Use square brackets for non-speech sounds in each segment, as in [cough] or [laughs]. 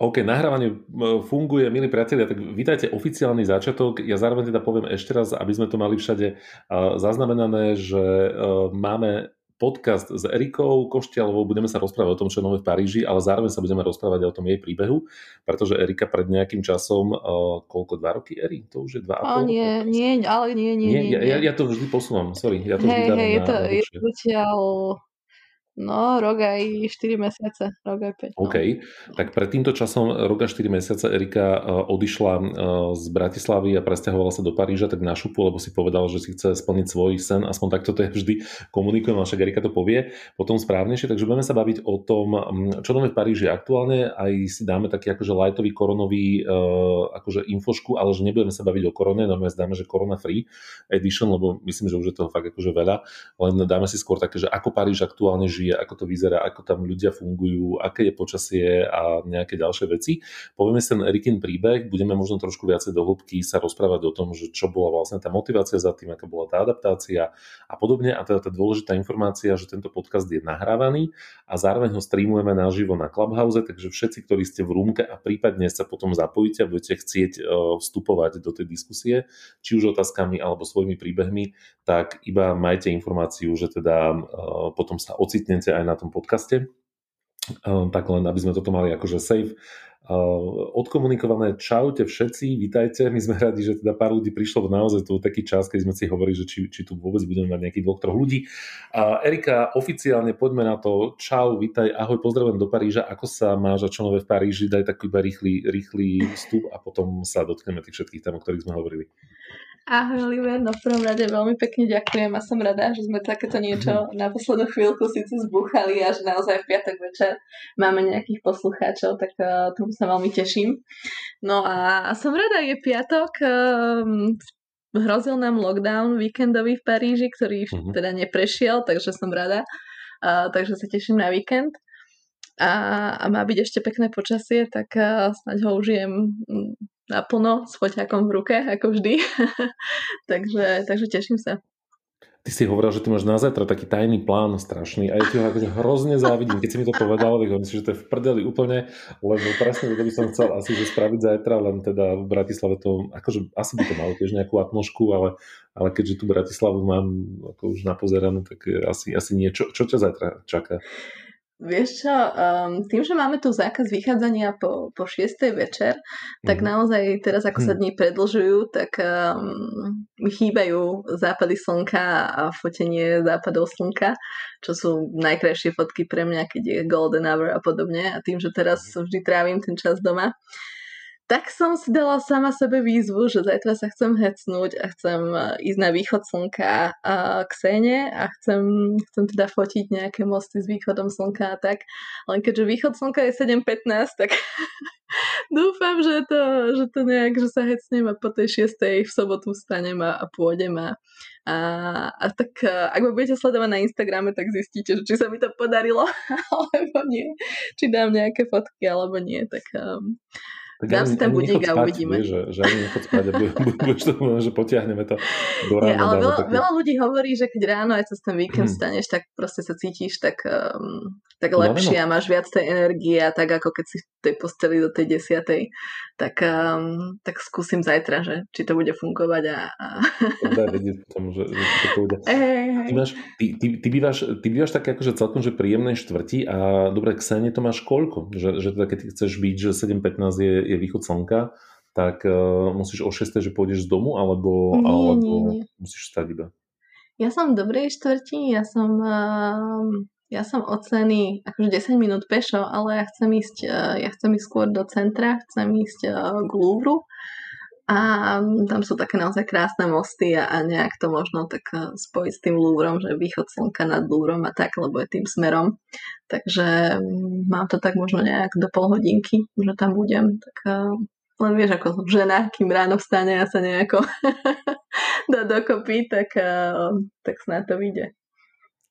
OK, nahrávanie funguje, milí priatelia, tak vítajte oficiálny začiatok. Ja zároveň teda poviem ešte raz, aby sme to mali všade zaznamenané, že máme podcast s Erikou Koštialovou, budeme sa rozprávať o tom, čo je nové v Paríži, ale zároveň sa budeme rozprávať aj o tom jej príbehu, pretože Erika pred nejakým časom, uh, koľko, dva roky, Eri? To už je dva a pol? Nie, nie, ale nie, nie, nie. nie, nie. Ja, ja, to vždy posúvam, sorry. Ja to hej, vždy hej, je to, je to No, rok aj 4 mesiace, rok aj 5. No. OK, tak pred týmto časom, rok a 4 mesiace, Erika e, odišla e, z Bratislavy a presťahovala sa do Paríža tak na šupu, lebo si povedal, že si chce splniť svoj sen, aspoň takto to je vždy komunikujem, ale však Erika to povie potom správnejšie, takže budeme sa baviť o tom, čo máme v Paríži aktuálne, aj si dáme taký akože lightový koronový e, akože infošku, ale že nebudeme sa baviť o korone, normálne dáme, že korona free edition, lebo myslím, že už je toho fakt akože veľa, len dáme si skôr také, že ako Paríž aktuálne žije žije, ako to vyzerá, ako tam ľudia fungujú, aké je počasie a nejaké ďalšie veci. Povieme si ten Erikin príbeh, budeme možno trošku viacej do hĺbky sa rozprávať o tom, že čo bola vlastne tá motivácia za tým, aká bola tá adaptácia a podobne. A teda tá dôležitá informácia, že tento podcast je nahrávaný a zároveň ho streamujeme naživo na Clubhouse, takže všetci, ktorí ste v rúmke a prípadne sa potom zapojíte a budete chcieť e, vstupovať do tej diskusie, či už otázkami alebo svojimi príbehmi, tak iba majte informáciu, že teda e, potom sa ocitne dostanete aj na tom podcaste. Ehm, tak len, aby sme toto mali akože safe ehm, odkomunikované. Čaute všetci, vítajte. My sme radi, že teda pár ľudí prišlo naozaj tu taký čas, keď sme si hovorili, že či, či tu vôbec budeme mať nejakých dvoch, troch ľudí. A Erika, oficiálne poďme na to. Čau, vítaj, ahoj, pozdravujem do Paríža. Ako sa máš a čo nové v Paríži? Daj taký iba rýchly, rýchly vstup a potom sa dotkneme tých všetkých tém, o ktorých sme hovorili. Ahoj Oliver, no v prvom rade veľmi pekne ďakujem a som rada, že sme takéto niečo na poslednú chvíľku síce zbuchali a že naozaj v piatok večer máme nejakých poslucháčov, tak uh, tomu sa veľmi teším. No a, a som rada, je piatok, um, hrozil nám lockdown víkendový v Paríži, ktorý uh-huh. teda neprešiel, takže som rada. Uh, takže sa teším na víkend. A, a má byť ešte pekné počasie, tak uh, snáď ho užijem naplno s foťákom v ruke, ako vždy. [laughs] takže, takže teším sa. Ty si hovoril, že ty máš na zajtra taký tajný plán strašný a ja ti ho akože hrozne závidím. Keď si mi to povedal, tak myslím, že to je v prdeli úplne, lebo presne to by som chcel asi že spraviť zajtra, len teda v Bratislave to, akože asi by to malo tiež nejakú atmošku, ale, ale keďže tu Bratislavu mám ako už napozeranú, tak asi, asi nie. Čo, čo ťa zajtra čaká? Vieš čo, um, tým, že máme tu zákaz vychádzania po, po 6. večer, tak mm. naozaj teraz, ako sa mhm. dní predlžujú, tak um, chýbajú západy slnka a fotenie západov slnka, čo sú najkrajšie fotky pre mňa, keď je golden hour a podobne. A tým, že teraz mhm. vždy trávim ten čas doma, tak som si dala sama sebe výzvu, že zajtra sa chcem hecnúť a chcem e, ísť na východ slnka k Sene a chcem, chcem teda fotiť nejaké mosty s východom slnka a tak. Len keďže východ slnka je 7.15, tak [laughs] dúfam, že to, že to nejak, že sa hecnem a po tej 6. v sobotu vstanem a, a pôjdem a, a, a tak e, ak ma budete sledovať na Instagrame, tak zistíte, že či sa mi to podarilo [laughs] alebo nie. Či dám nejaké fotky alebo nie. Tak um, tak Dám si ten budík a uvidíme. Vieš, že, že ani nechod spať a [laughs] budeš to že potiahneme to do rána. Nie, ale veľa, také... veľa ľudí hovorí, že keď ráno aj cez ten víkend hmm. staneš, tak proste sa cítiš tak, um, tak no, lepšie no, no. a máš viac tej energie a tak ako keď si v tej posteli do tej desiatej, tak, um, tak skúsim zajtra, že či to bude fungovať a... a... Vedieť tomu, že, že to pôjde. [laughs] Ty, máš, ty, ty, ty, bývaš, ty bývaš také akože celkom že príjemnej štvrti a dobre, k sene to máš koľko? Že, že teda keď chceš byť, že 7.15 je, je východ slnka, tak uh, musíš o 6. že pôjdeš z domu, alebo, nie, alebo nie, nie. musíš stať iba? Ja som v dobrej štvrti, ja som, uh, ja som ocený akože 10 minút pešo, ale ja chcem ísť, uh, ja chcem ísť skôr do centra, chcem ísť uh, k Louvru a tam sú také naozaj krásne mosty a, a nejak to možno tak spojiť s tým Louvrom, že východ slnka nad Louvrom a tak, lebo je tým smerom. Takže mm, mám to tak možno nejak do pol hodinky, že tam budem. Tak len vieš, ako žena, kým ráno vstane a sa nejako [laughs] dá dokopy, tak, tak snad to vyjde.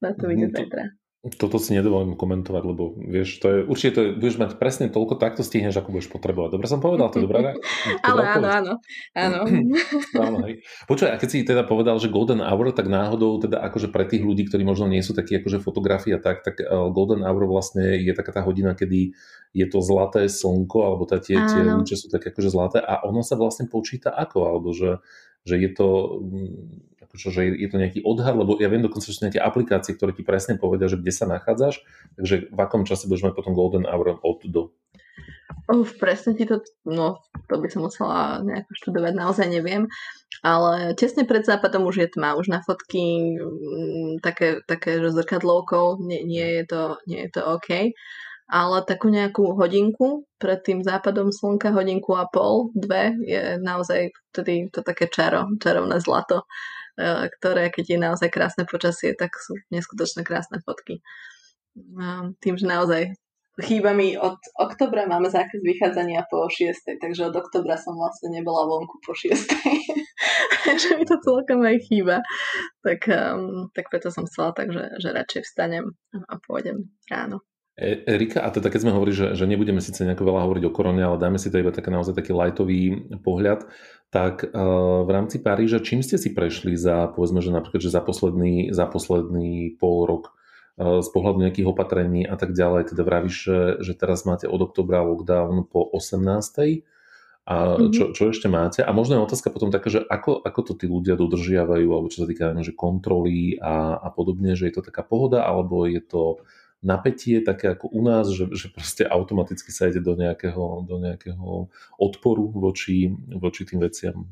Snad to vyjde mhm. zajtra. Toto si nedovolím komentovať, lebo vieš, to je, určite to je, budeš mať presne toľko, takto stihneš, ako budeš potrebovať. Dobre som povedal, to je dobré? [laughs] Ale áno, áno, áno. [laughs] áno hej. A keď si teda povedal, že Golden Hour, tak náhodou teda akože pre tých ľudí, ktorí možno nie sú takí akože fotografia, tak, tak uh, Golden Hour vlastne je taká tá hodina, kedy je to zlaté slnko, alebo tá, tie, tie lúče sú také akože zlaté a ono sa vlastne počíta ako, alebo že, že je to akože, že je to nejaký odhad, lebo ja viem dokonca, že sú nejaké aplikácie, ktoré ti presne povedia, že kde sa nachádzaš, takže v akom čase budeš mať potom golden hour od do. Uf, presne ti to, no to by som musela nejako študovať, naozaj neviem, ale tesne pred západom už je tma, už na fotky m, mm, také, také zrkadlovkou, nie, nie, je to, nie je to OK, ale takú nejakú hodinku pred tým západom slnka, hodinku a pol, dve, je naozaj vtedy to také čaro, čarovné zlato. E, ktoré, keď je naozaj krásne počasie, tak sú neskutočne krásne fotky. Tým, že naozaj chýba mi od oktobra, máme zákaz vychádzania po 6, takže od oktobra som vlastne nebola vonku po 6. takže [laughs] mi to celkom aj chýba. Tak, um, tak preto som chcela tak, že, že radšej vstanem a pôjdem ráno. E, Erika, a teda keď sme hovorili, že, že nebudeme síce nejako veľa hovoriť o korone, ale dáme si to iba také naozaj taký lightový pohľad, tak uh, v rámci Paríža, čím ste si prešli za, povedzme, že napríklad, že za posledný, za posledný pol rok uh, z pohľadu nejakých opatrení a tak ďalej, teda vravíš, že, že teraz máte od oktobra lockdown po 18. A mm-hmm. čo, čo ešte máte? A možno je otázka potom taká, že ako, ako to tí ľudia dodržiavajú, alebo čo sa týka že kontroly a, a podobne, že je to taká pohoda, alebo je to napätie také ako u nás, že, že proste automaticky sa ide do nejakého, do nejakého odporu voči, voči tým veciam.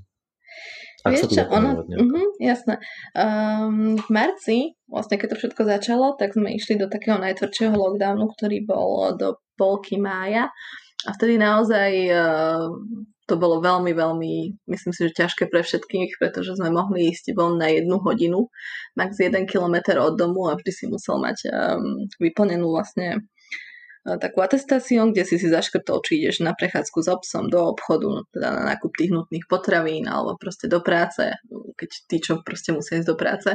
Ak Vieš čo, ono, uh-huh, jasné. Um, v marci, vlastne keď to všetko začalo, tak sme išli do takého najtvrdšieho lockdownu, ktorý bol do polky mája. A vtedy naozaj uh, to bolo veľmi, veľmi, myslím si, že ťažké pre všetkých, pretože sme mohli ísť von na jednu hodinu, max 1 kilometr od domu a vždy si musel mať um, vyplnenú vlastne uh, takú atestáciu, kde si si zaškrtol, či ideš na prechádzku s obsom do obchodu, teda na nákup tých nutných potravín alebo proste do práce, keď tí, čo proste musia ísť do práce.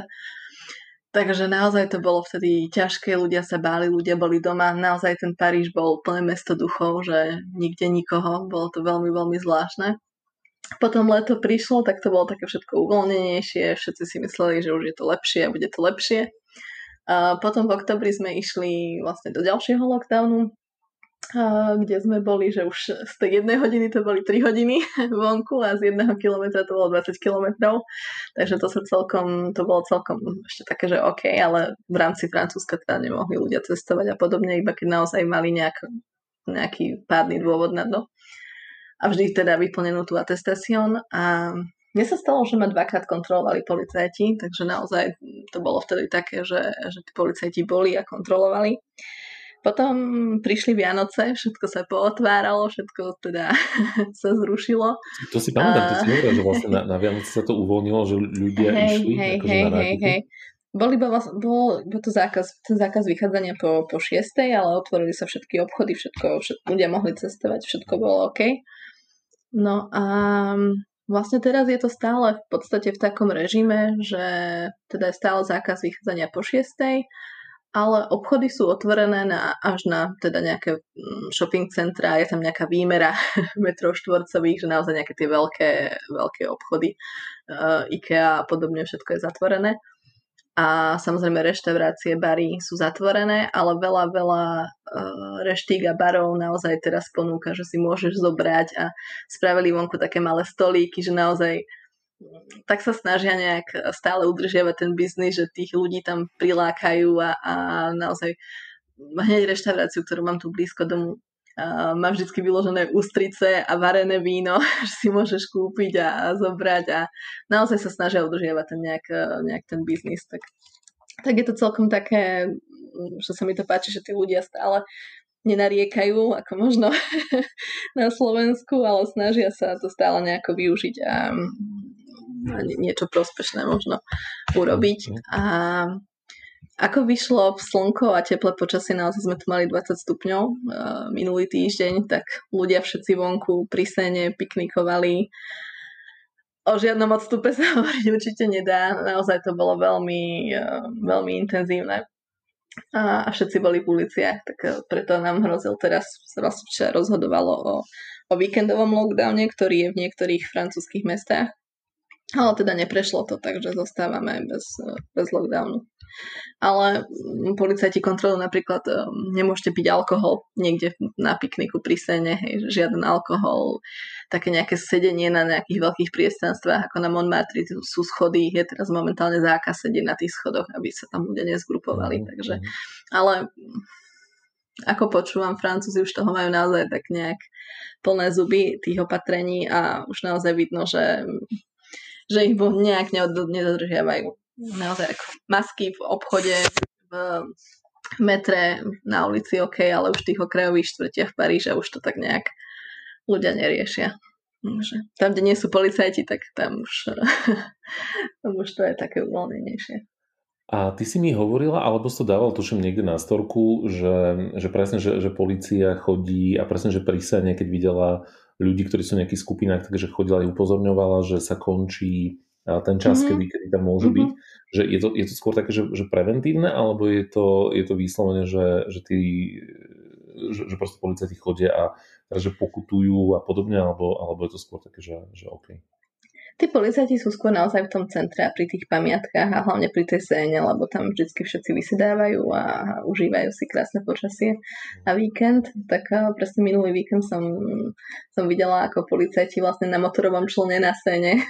Takže naozaj to bolo vtedy ťažké, ľudia sa báli, ľudia boli doma. Naozaj ten Paríž bol plné mesto duchov, že nikde nikoho, bolo to veľmi, veľmi zvláštne. Potom leto prišlo, tak to bolo také všetko uvoľnenejšie, všetci si mysleli, že už je to lepšie a bude to lepšie. A potom v oktobri sme išli vlastne do ďalšieho lockdownu, kde sme boli, že už z tej jednej hodiny to boli 3 hodiny [laughs] vonku a z jedného kilometra to bolo 20 kilometrov. Takže to sa celkom, to bolo celkom ešte také, že OK, ale v rámci Francúzska teda nemohli ľudia cestovať a podobne, iba keď naozaj mali nejak, nejaký pádny dôvod na to. A vždy teda vyplnenú tú atestácion a mne sa stalo, že ma dvakrát kontrolovali policajti, takže naozaj to bolo vtedy také, že, že tí policajti boli a kontrolovali. Potom prišli Vianoce, všetko sa pootváralo, všetko teda [laughs] sa zrušilo. To si pamätám, to si hovorila, že vlastne na, na Vianoce sa to uvoľnilo, že ľudia hej, išli hej, akože hej, na hej, hej. Bol iba, bol, bol to zákaz, ten zákaz vychádzania po, po šiestej, ale otvorili sa všetky obchody, všetko, všetko, ľudia mohli cestovať, všetko bolo OK. No a vlastne teraz je to stále v podstate v takom režime, že teda je stále zákaz vychádzania po šiestej, ale obchody sú otvorené na, až na teda nejaké mm, shopping centra, je tam nejaká výmera [laughs] metrov štvorcových, že naozaj nejaké tie veľké, veľké obchody, uh, IKEA a podobne, všetko je zatvorené. A samozrejme reštaurácie, bary sú zatvorené, ale veľa, veľa uh, reštík a barov naozaj teraz ponúka, že si môžeš zobrať a spravili vonku také malé stolíky, že naozaj tak sa snažia nejak stále udržiavať ten biznis, že tých ľudí tam prilákajú a, a naozaj hneď reštauráciu, ktorú mám tu blízko domu, a má vždy vyložené ústrice a varené víno, [laughs] že si môžeš kúpiť a, a zobrať a naozaj sa snažia udržiavať ten nejak, nejak ten biznis. Tak, tak je to celkom také, že sa mi to páči, že tí ľudia stále nenariekajú, ako možno [laughs] na Slovensku, ale snažia sa to stále nejako využiť a niečo prospešné možno urobiť. A ako vyšlo slnko a teple počasie, naozaj sme tu mali 20 stupňov uh, minulý týždeň, tak ľudia všetci vonku pri sene piknikovali. O žiadnom odstupe sa [laughs] hovoriť určite nedá. Naozaj to bolo veľmi, uh, veľmi intenzívne. a, a všetci boli v uliciach, tak e, preto nám hrozil teraz, sa rozhodovalo o, o víkendovom lockdowne, ktorý je v niektorých francúzských mestách. Ale teda neprešlo to, takže zostávame bez, bez lockdownu. Ale policajti kontrolujú napríklad, um, nemôžete piť alkohol niekde na pikniku pri sene, hej, žiaden alkohol, také nejaké sedenie na nejakých veľkých priestranstvách, ako na Montmartre sú schody, je teraz momentálne zákaz sedieť na tých schodoch, aby sa tam ľudia nezgrupovali, mm, takže, mm. ale ako počúvam, Francúzi už toho majú naozaj tak nejak plné zuby tých opatrení a už naozaj vidno, že že ich nejak nedodržiavajú. Naozaj ako masky v obchode, v metre, na ulici OK, ale už v tých okrajových štvrtiach v Paríže už to tak nejak ľudia neriešia. Takže tam, kde nie sú policajti, tak tam už, [laughs] tam už to je také uvoľnenejšie. A ty si mi hovorila, alebo si to dával tuším niekde na storku, že, že presne, že, že policia chodí a presne, že prísane, keď videla ľudí, ktorí sú v nejakých skupinách, takže chodila aj upozorňovala, že sa končí ten čas, mm-hmm. kedy, kedy tam môžu mm-hmm. byť. Že je, to, je to skôr také, že, že preventívne, alebo je to, je to vyslovene, že, že, tí, že, že proste policajti chodia a že pokutujú a podobne, alebo, alebo je to skôr také, že, že OK. Tí policajti sú skôr naozaj v tom centre a pri tých pamiatkách a hlavne pri tej scéne, lebo tam vždy všetci vysedávajú a užívajú si krásne počasie a víkend. Tak eh, presne minulý víkend som, som videla, ako policajti vlastne na motorovom člne na scéne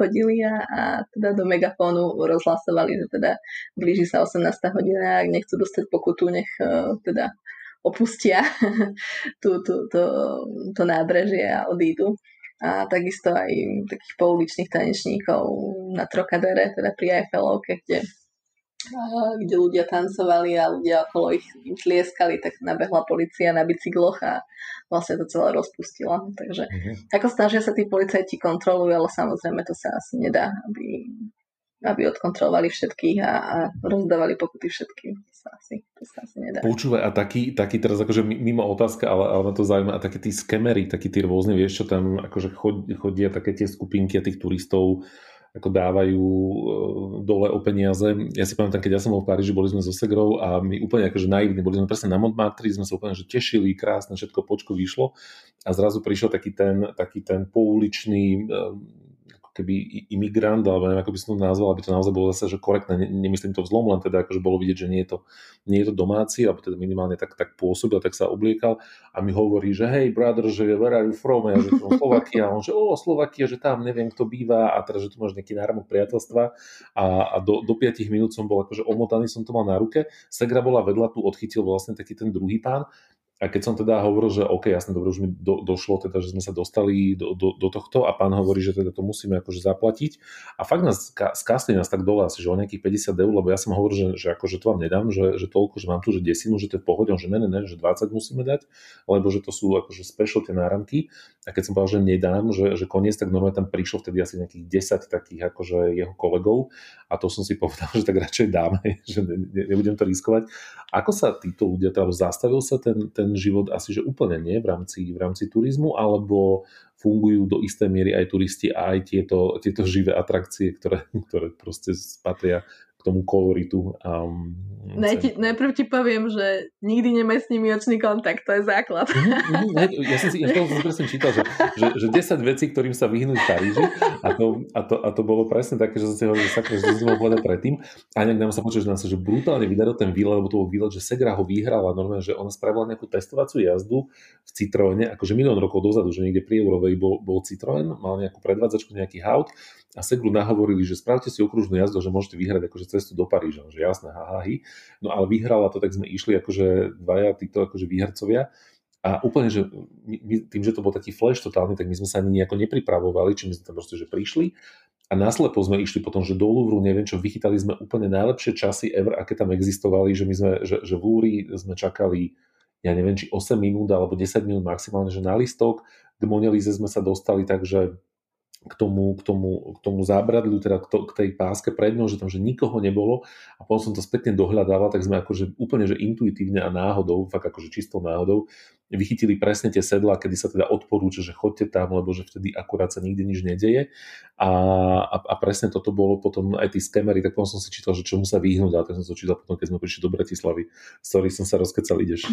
chodili a, a teda do megafónu rozhlasovali, že teda blíži sa 18. hodina ak nechcú dostať pokutu, nech eh, teda opustia [laughs] tú, tú, to, to nábrežie a odídu a takisto aj takých pouličných tanečníkov na Trokadere, teda pri Eiffelovke, kde, kde ľudia tancovali a ľudia okolo ich im tlieskali, tak nabehla policia na bicykloch a vlastne to celé rozpustila. Takže mm-hmm. ako snažia sa tí policajti kontrolujú, ale samozrejme to sa asi nedá, aby aby odkontrolovali všetkých a, a rozdávali pokuty všetkým. To sa asi, to sa asi nedá. Počúvaj, a taký, taký teraz akože mimo otázka, ale, ale ma to zaujíma, a také tí skemery, takí tí rôzne, vieš, čo tam akože chodia také tie skupinky a tých turistov ako dávajú e, dole o peniaze. Ja si pamätám, keď ja som bol v Paríži, boli sme so Segrou a my úplne akože naivní, boli sme presne na Montmartre, sme sa úplne že tešili, krásne, všetko počko vyšlo a zrazu prišiel taký ten, taký ten pouličný e, keby imigrant, alebo neviem, ako by som to nazval, aby to naozaj bolo zase, že korektné, nemyslím to vzlom, len teda akože bolo vidieť, že nie je to, nie je to domáci, alebo teda minimálne tak, tak pôsobil, tak sa obliekal a mi hovorí, že hej, brother, že where are you from? Ja, že from Slovakia, a on, že o, Slovakia, že tam neviem, kto býva. A teraz, že tu máš nejaký náramok priateľstva. A, a do, do 5 minút som bol akože omotaný, som to mal na ruke, Segra bola vedľa, tu odchytil vlastne taký ten druhý pán a keď som teda hovoril, že OK, jasne, dobre, už mi do, došlo, teda, že sme sa dostali do, do, do tohto a pán hovorí, že teda to musíme akože zaplatiť. A fakt nás skásli nás tak dole asi, že o nejakých 50 eur, lebo ja som hovoril, že, že akože to vám nedám, že, že toľko, že mám tu, že desinu, že to je v pohode, že ne, ne, ne, že 20 musíme dať, lebo že to sú akože special tie náramky. A keď som povedal, že nedám, že, že koniec, tak normálne tam prišlo vtedy asi nejakých 10 takých akože jeho kolegov a to som si povedal, [laughs] že tak radšej dáme, že ne, ne, nebudem to riskovať. Ako sa títo ľudia, teda zastavil sa ten, ten život asi že úplne nie v rámci, v rámci turizmu, alebo fungujú do istej miery aj turisti a aj tieto, tieto živé atrakcie, ktoré, ktoré proste patria tomu koloritu. Um, ne, ti, najprv ti poviem, že nikdy nemaj s nimi očný kontakt, to je základ. Mm, ne, ja som si ja som presne čítal, že, že, že 10 vecí, ktorým sa vyhnúť v Paríži a to, a, to, a to bolo presne také, že som si hovoril, že sakra, že som povedal predtým a nejak nám sa počul, že nám sa že brutálne vydaril ten výlet, lebo to bol výlet, že Segra ho vyhrala normálne, že ona spravila nejakú testovaciu jazdu v Citroene, akože milión rokov dozadu, že niekde pri Eurovej bol, bol Citroen, mal nejakú predvádzačku, nejaký haut a Segru nahovorili, že spravte si okružnú jazdu, že môžete vyhrať akože cestu do Paríža, že jasné, haha, hi. No ale vyhrala to, tak sme išli akože dvaja títo akože výhercovia. A úplne, že my, tým, že to bol taký flash totálny, tak my sme sa ani nejako nepripravovali, či my sme tam proste, že prišli. A náslepo sme išli potom, že do Louvru, neviem čo, vychytali sme úplne najlepšie časy ever, aké tam existovali, že my sme, že, že v Louvre sme čakali ja neviem, či 8 minút alebo 10 minút maximálne, že na listok, k Monelize sme sa dostali, takže k tomu, k tomu, k tomu zábradliu, teda k, to, k tej páske pred ňou, že tam že nikoho nebolo a potom som to spätne dohľadával, tak sme akože úplne že intuitívne a náhodou, fakt akože čistou náhodou, vychytili presne tie sedlá, kedy sa teda odporúča, že chodte tam, lebo že vtedy akurát sa nikde nič nedeje a, a, a presne toto bolo potom aj tí skemery, tak potom som si čítal, že čomu sa vyhnúť, ale tak som sa čítal potom, keď sme prišli do Bratislavy. Sorry, som sa rozkecal, ideš.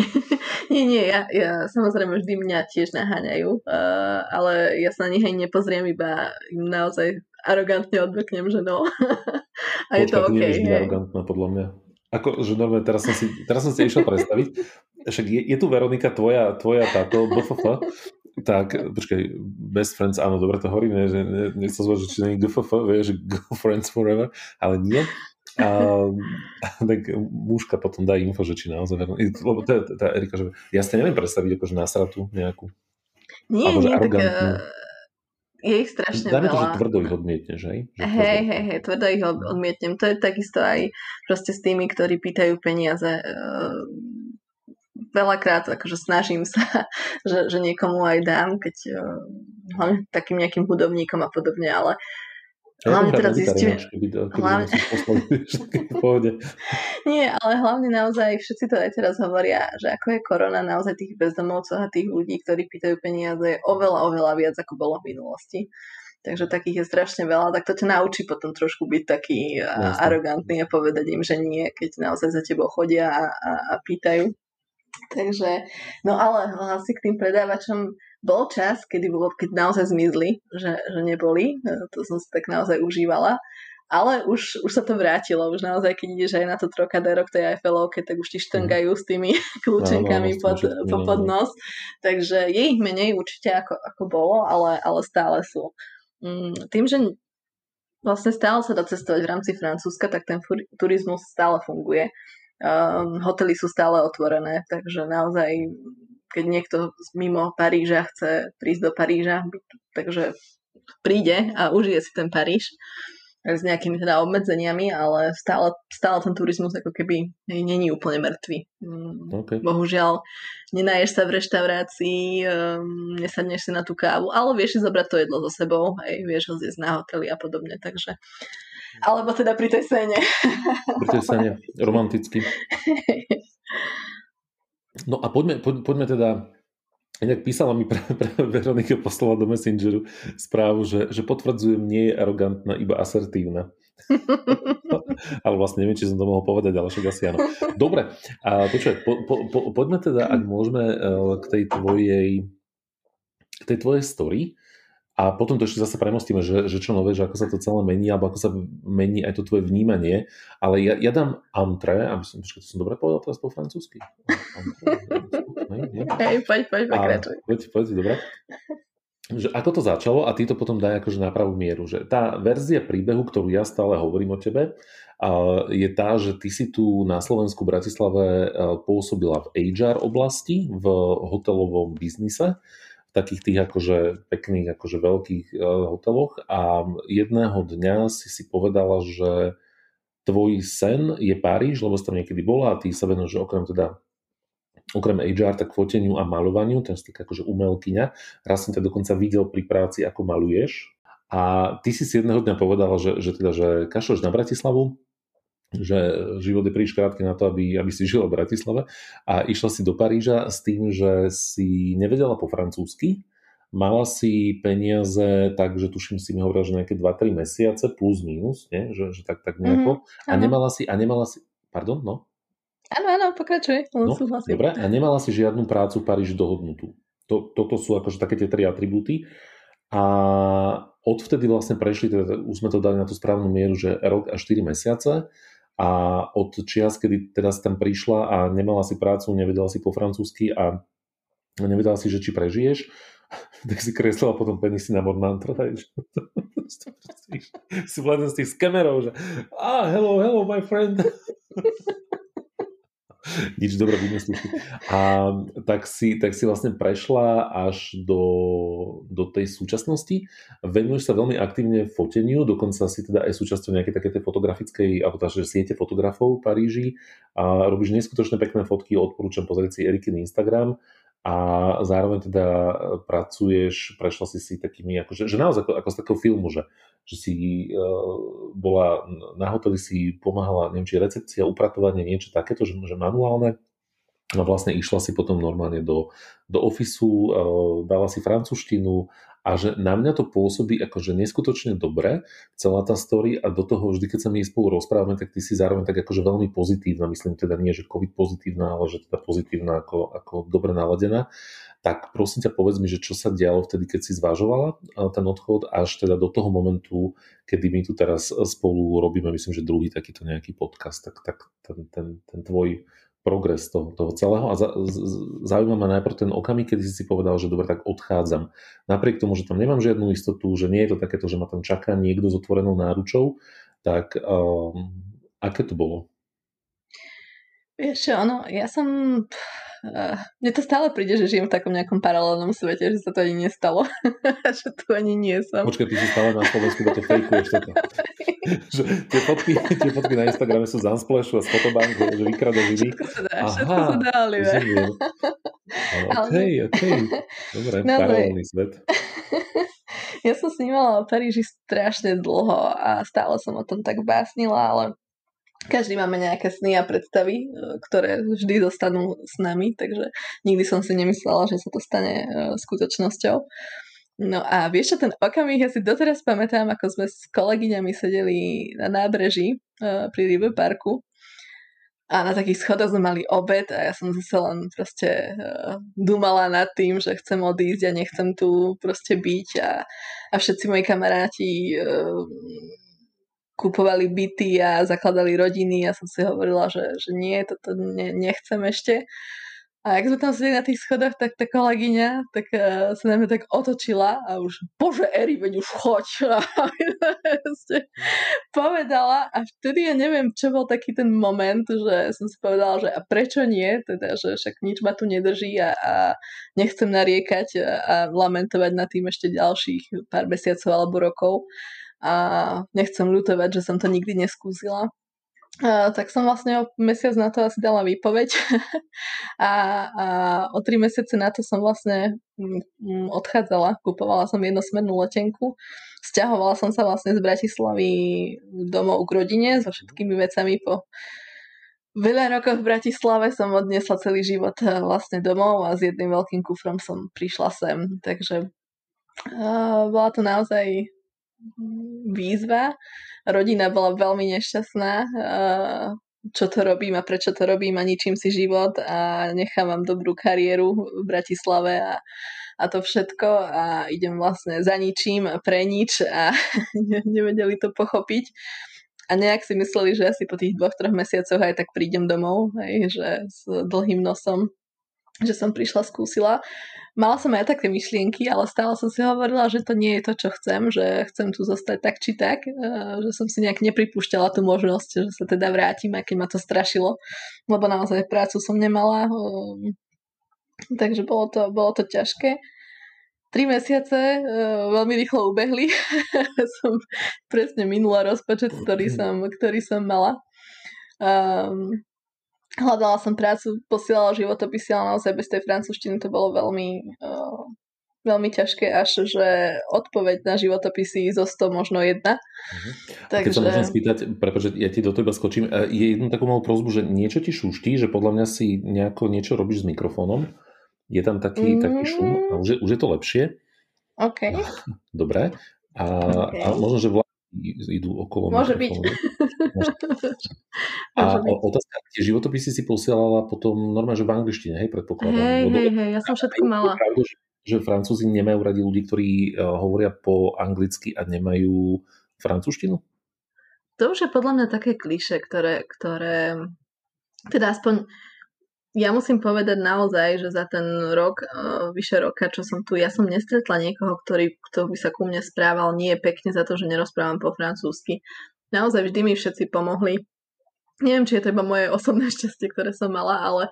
[laughs] [laughs] nie, nie, ja, ja samozrejme vždy mňa tiež naháňajú, uh, ale ja sa na nich aj nepozriem, iba im naozaj arogantne odveknem, že no. [laughs] a je to OK. Nie je arogantná, podľa mňa. Ako, že normálne, teraz som si, teraz som si išiel predstaviť, však je, je tu Veronika, tvoja, tvoja táto BFF, tak, počkaj, best friends, áno, dobre to hovorím, ne, že ne, nechcem zvať, že či není GFF, vieš, že girlfriends forever, ale nie. A, [laughs] tak mužka potom dá info, že či naozaj lebo tá, tá Erika, že ja si neviem predstaviť akože násratu nejakú. Nie, nie, tak uh, je ich strašne Dáme veľa. to, že tvrdo ich odmietneš, hej? hej, hej, hej, tvrdo ich odmietnem. To je takisto aj proste s tými, ktorí pýtajú peniaze. Uh, veľakrát akože snažím sa, [laughs] že, že niekomu aj dám, keď uh, hlavne takým nejakým hudobníkom a podobne, ale Hlavne teraz zistíme... Hlavne... Nie, ale hlavne naozaj všetci to aj teraz hovoria, že ako je korona, naozaj tých bezdomovcov a tých ľudí, ktorí pýtajú peniaze, je oveľa, oveľa viac, ako bolo v minulosti. Takže takých je strašne veľa, tak to ťa naučí potom trošku byť taký Jasne. arogantný a povedať im, že nie, keď naozaj za tebou chodia a, a, a pýtajú. Takže, no ale asi k tým predávačom bol čas, kedy bolo, keď naozaj zmizli, že, že neboli, e, to som si tak naozaj užívala, ale už, už sa to vrátilo, už naozaj, keď ideš aj na to Trocadero k tej Eiffelovke, tak už ti štrngajú s tými [laughs] kľúčenkami no, no, pod, po, pod nos, takže je ich menej určite ako, ako bolo, ale, ale stále sú. Mm, tým, že vlastne stále sa dá cestovať v rámci Francúzska, tak ten turizmus stále funguje. Um, hotely sú stále otvorené, takže naozaj keď niekto mimo Paríža chce prísť do Paríža, takže príde a užije si ten Paríž s nejakými teda obmedzeniami, ale stále, stále ten turizmus ako keby není úplne mŕtvý. Mm, okay. Bohužiaľ, nenaješ sa v reštaurácii, um, nesadneš si na tú kávu, ale vieš si zobrať to jedlo so sebou, aj vieš ho zjesť na hoteli a podobne, takže alebo teda pri tej scéne. Pri tej scéne, romanticky. [laughs] No a poďme, po, poďme teda Inak písala mi pre, pre Veronika, poslala do Messengeru správu, že, že potvrdzujem, nie je arogantná, iba asertívna. [laughs] ale vlastne neviem, či som to mohol povedať, ale však asi áno. Dobre, a počuaj, po, po, po, poďme teda, ak môžeme, eh, k tej tvojej, k tej tvojej story. A potom to ešte zase premostíme, že, že čo nové, že ako sa to celé mení, alebo ako sa mení aj to tvoje vnímanie. Ale ja, ja dám antre, aby som, počkaj, to som dobre povedal teraz po francúzsky. Hej, poď, poď, pokračuj. Poď, poď, dobre. Že ako to začalo a ty to potom daj akože na pravú mieru. Že tá verzia príbehu, ktorú ja stále hovorím o tebe, je tá, že ty si tu na Slovensku Bratislave pôsobila v HR oblasti, v hotelovom biznise takých tých akože pekných, akože veľkých uh, hoteloch a jedného dňa si si povedala, že tvoj sen je Paríž, lebo si tam niekedy bola a ty sa venuješ okrem teda okrem HR, tak foteniu a malovaniu, ten si akože umelkyňa. Raz som ťa dokonca videl pri práci, ako maluješ. A ty si si jedného dňa povedala, že, že, teda, že kašleš na Bratislavu, že život je príliš krátky na to, aby, aby si žila v Bratislave a išla si do Paríža s tým, že si nevedela po francúzsky, mala si peniaze, takže tuším si mi hovorila, že nejaké 2-3 mesiace plus minus, nie? Že, že tak, tak nejako. Mm, a nemala si, a nemala si, pardon, no? Áno, áno, pokračuj, no, Dobre, a nemala si žiadnu prácu v Paríži dohodnutú. To, toto sú akože také tie tri atribúty. A odvtedy vlastne prešli, teda už sme to dali na tú správnu mieru, že rok a 4 mesiace a od čias, kedy teda si tam prišla a nemala si prácu, nevedela si po francúzsky a nevedela si, že či prežiješ, tak si kreslila potom penisy na Mormantra. si bol z tých skamerov, že ah, hello, hello, my friend. [laughs] nič dobre vymyslíš. A tak si, tak si vlastne prešla až do, do tej súčasnosti. Venuješ sa veľmi aktívne foteniu, dokonca si teda aj súčasťou nejakej také tej fotografickej, alebo teda, že siete fotografov v Paríži a robíš neskutočne pekné fotky, odporúčam pozrieť si Erikin Instagram a zároveň teda pracuješ, prešla si si takými, akože, že naozaj ako, ako z takého filmu, že, že si uh, bola na hoteli, si pomáhala, neviem, či recepcia, upratovanie, niečo takéto, že, že manuálne, a vlastne išla si potom normálne do, do ofisu, uh, dala si francúzštinu a že na mňa to pôsobí akože neskutočne dobre, celá tá story a do toho vždy, keď sa my spolu rozprávame, tak ty si zároveň tak akože veľmi pozitívna, myslím teda nie, že COVID pozitívna, ale že teda pozitívna ako, ako dobre naladená. Tak prosím ťa povedz mi, že čo sa dialo vtedy, keď si zvažovala ten odchod až teda do toho momentu, kedy my tu teraz spolu robíme, myslím, že druhý takýto nejaký podcast, tak, tak ten, ten, ten tvoj progres toho, toho celého a za, zaujíma ma najprv ten okamih, kedy si si povedal, že dobre, tak odchádzam. Napriek tomu, že tam nemám žiadnu istotu, že nie je to takéto, že ma tam čaká niekto s otvorenou náručou, tak um, aké to bolo? Vieš ono, ja som Uh, mne to stále príde, že žijem v takom nejakom paralelnom svete, že sa to ani nestalo. [laughs] že tu ani nie som. Počkaj, ty si stále na Slovensku, to fejkuješ toto. [laughs] že tie fotky, tie fotky na Instagrame sú z Unsplashu a z Fotobank, že vykrada živý. Všetko sa dá, Aha, všetko sa dá, Oliver. OK, [laughs] OK. Dobre, no, paralelný svet. ja som snímala o Paríži strašne dlho a stále som o tom tak básnila, ale každý máme nejaké sny a predstavy, e, ktoré vždy zostanú s nami, takže nikdy som si nemyslela, že sa to stane e, skutočnosťou. No a vieš čo, ten okamih, ja si doteraz pamätám, ako sme s kolegyňami sedeli na nábreží e, pri River Parku a na takých schodoch sme mali obed a ja som zase len proste dumala nad tým, že chcem odísť a nechcem tu proste byť a, a všetci moji kamaráti kupovali byty a zakladali rodiny a som si hovorila, že, že nie, toto ne, nechcem ešte. A ak sme tam sedeli na tých schodoch, tak tá kolegyňa tak uh, sa mňa tak otočila a už, bože Eri, veď už choď. [laughs] povedala a vtedy ja neviem, čo bol taký ten moment, že som si povedala, že a prečo nie, teda, že však nič ma tu nedrží a, a nechcem nariekať a, a lamentovať nad tým ešte ďalších pár mesiacov alebo rokov a nechcem ľutovať, že som to nikdy neskúsila. Uh, tak som vlastne o mesiac na to asi dala výpoveď. [laughs] A, a o tri mesiace na to som vlastne mm, odchádzala, kupovala som jednosmernú letenku, stiahovala som sa vlastne z Bratislavy domov k rodine so všetkými vecami po veľa rokoch v Bratislave som odniesla celý život e, vlastne domov a s jedným veľkým kufrom som prišla sem, takže uh, bola to naozaj výzva. Rodina bola veľmi nešťastná, čo to robím a prečo to robím a ničím si život a nechávam dobrú kariéru v Bratislave a, a to všetko a idem vlastne za ničím a pre nič a [laughs] nevedeli to pochopiť. A nejak si mysleli, že asi po tých dvoch, troch mesiacoch aj tak prídem domov, hej, že s dlhým nosom, že som prišla, skúsila mala som aj také myšlienky, ale stále som si hovorila, že to nie je to, čo chcem, že chcem tu zostať tak či tak, e, že som si nejak nepripúšťala tú možnosť, že sa teda vrátim, aké ma to strašilo, lebo naozaj prácu som nemala, e, takže bolo to, bolo to ťažké. Tri mesiace uh, veľmi rýchlo ubehli. [laughs] som presne minula rozpočet, ktorý [clears throat] som, ktorý som mala. Um, hľadala som prácu, posielala životopisy, ale naozaj bez tej francúzštiny to bolo veľmi, uh, veľmi ťažké, až že odpoveď na životopisy zo 100 možno jedna. Uh-huh. Takže... Keď sa môžem spýtať, prepáč, ja ti do teba skočím, e, je jednu takú malú prozbu, že niečo ti šuští, že podľa mňa si nejako niečo robíš s mikrofónom, je tam taký, mm. taký šum a už je, už je to lepšie. OK. [laughs] Dobre. A, okay. a možno, že idú okolo. Môže byť. A otázka, tie životopisy si posielala potom normálne, že v angličtine, hej, predpokladám. Hej, hej, hej, ja som všetko mala. Pravdu, že, že Francúzi nemajú radi ľudí, ktorí uh, hovoria po anglicky a nemajú francúzštinu? To už je podľa mňa také kliše, ktoré, ktoré teda aspoň ja musím povedať naozaj, že za ten rok, uh, vyše roka, čo som tu, ja som nestretla niekoho, ktorý, kto by sa ku mne správal nie pekne za to, že nerozprávam po francúzsky. Naozaj vždy mi všetci pomohli. Neviem, či je to iba moje osobné [laughs] šťastie, ktoré som mala, ale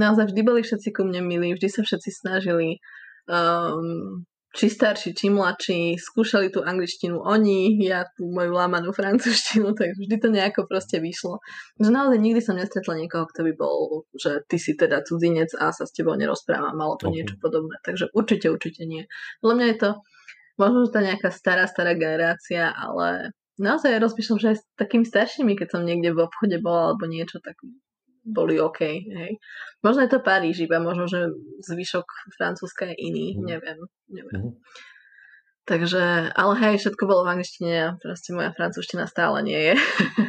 naozaj vždy boli všetci ku mne milí, vždy sa všetci snažili um, či starší, či mladší, skúšali tú angličtinu oni, ja tú moju lámanú francúzštinu, [laughs] tak vždy to nejako proste vyšlo. Že naozaj nikdy som nestretla niekoho, kto by bol, že ty si teda cudzinec a sa s tebou nerozpráva, malo to okay. niečo podobné. Takže určite, určite nie. Podľa mňa je to možno, že tá nejaká stará, stará generácia, ale naozaj ja rozpíšam, že aj s takými staršími, keď som niekde v obchode bola alebo niečo, tak boli OK. Hej. Možno je to Paríž iba, možno, že zvyšok Francúzska je iný, mm. neviem. neviem. Mm. Takže, ale hej, všetko bolo v angličtine a proste moja francúzština stále nie je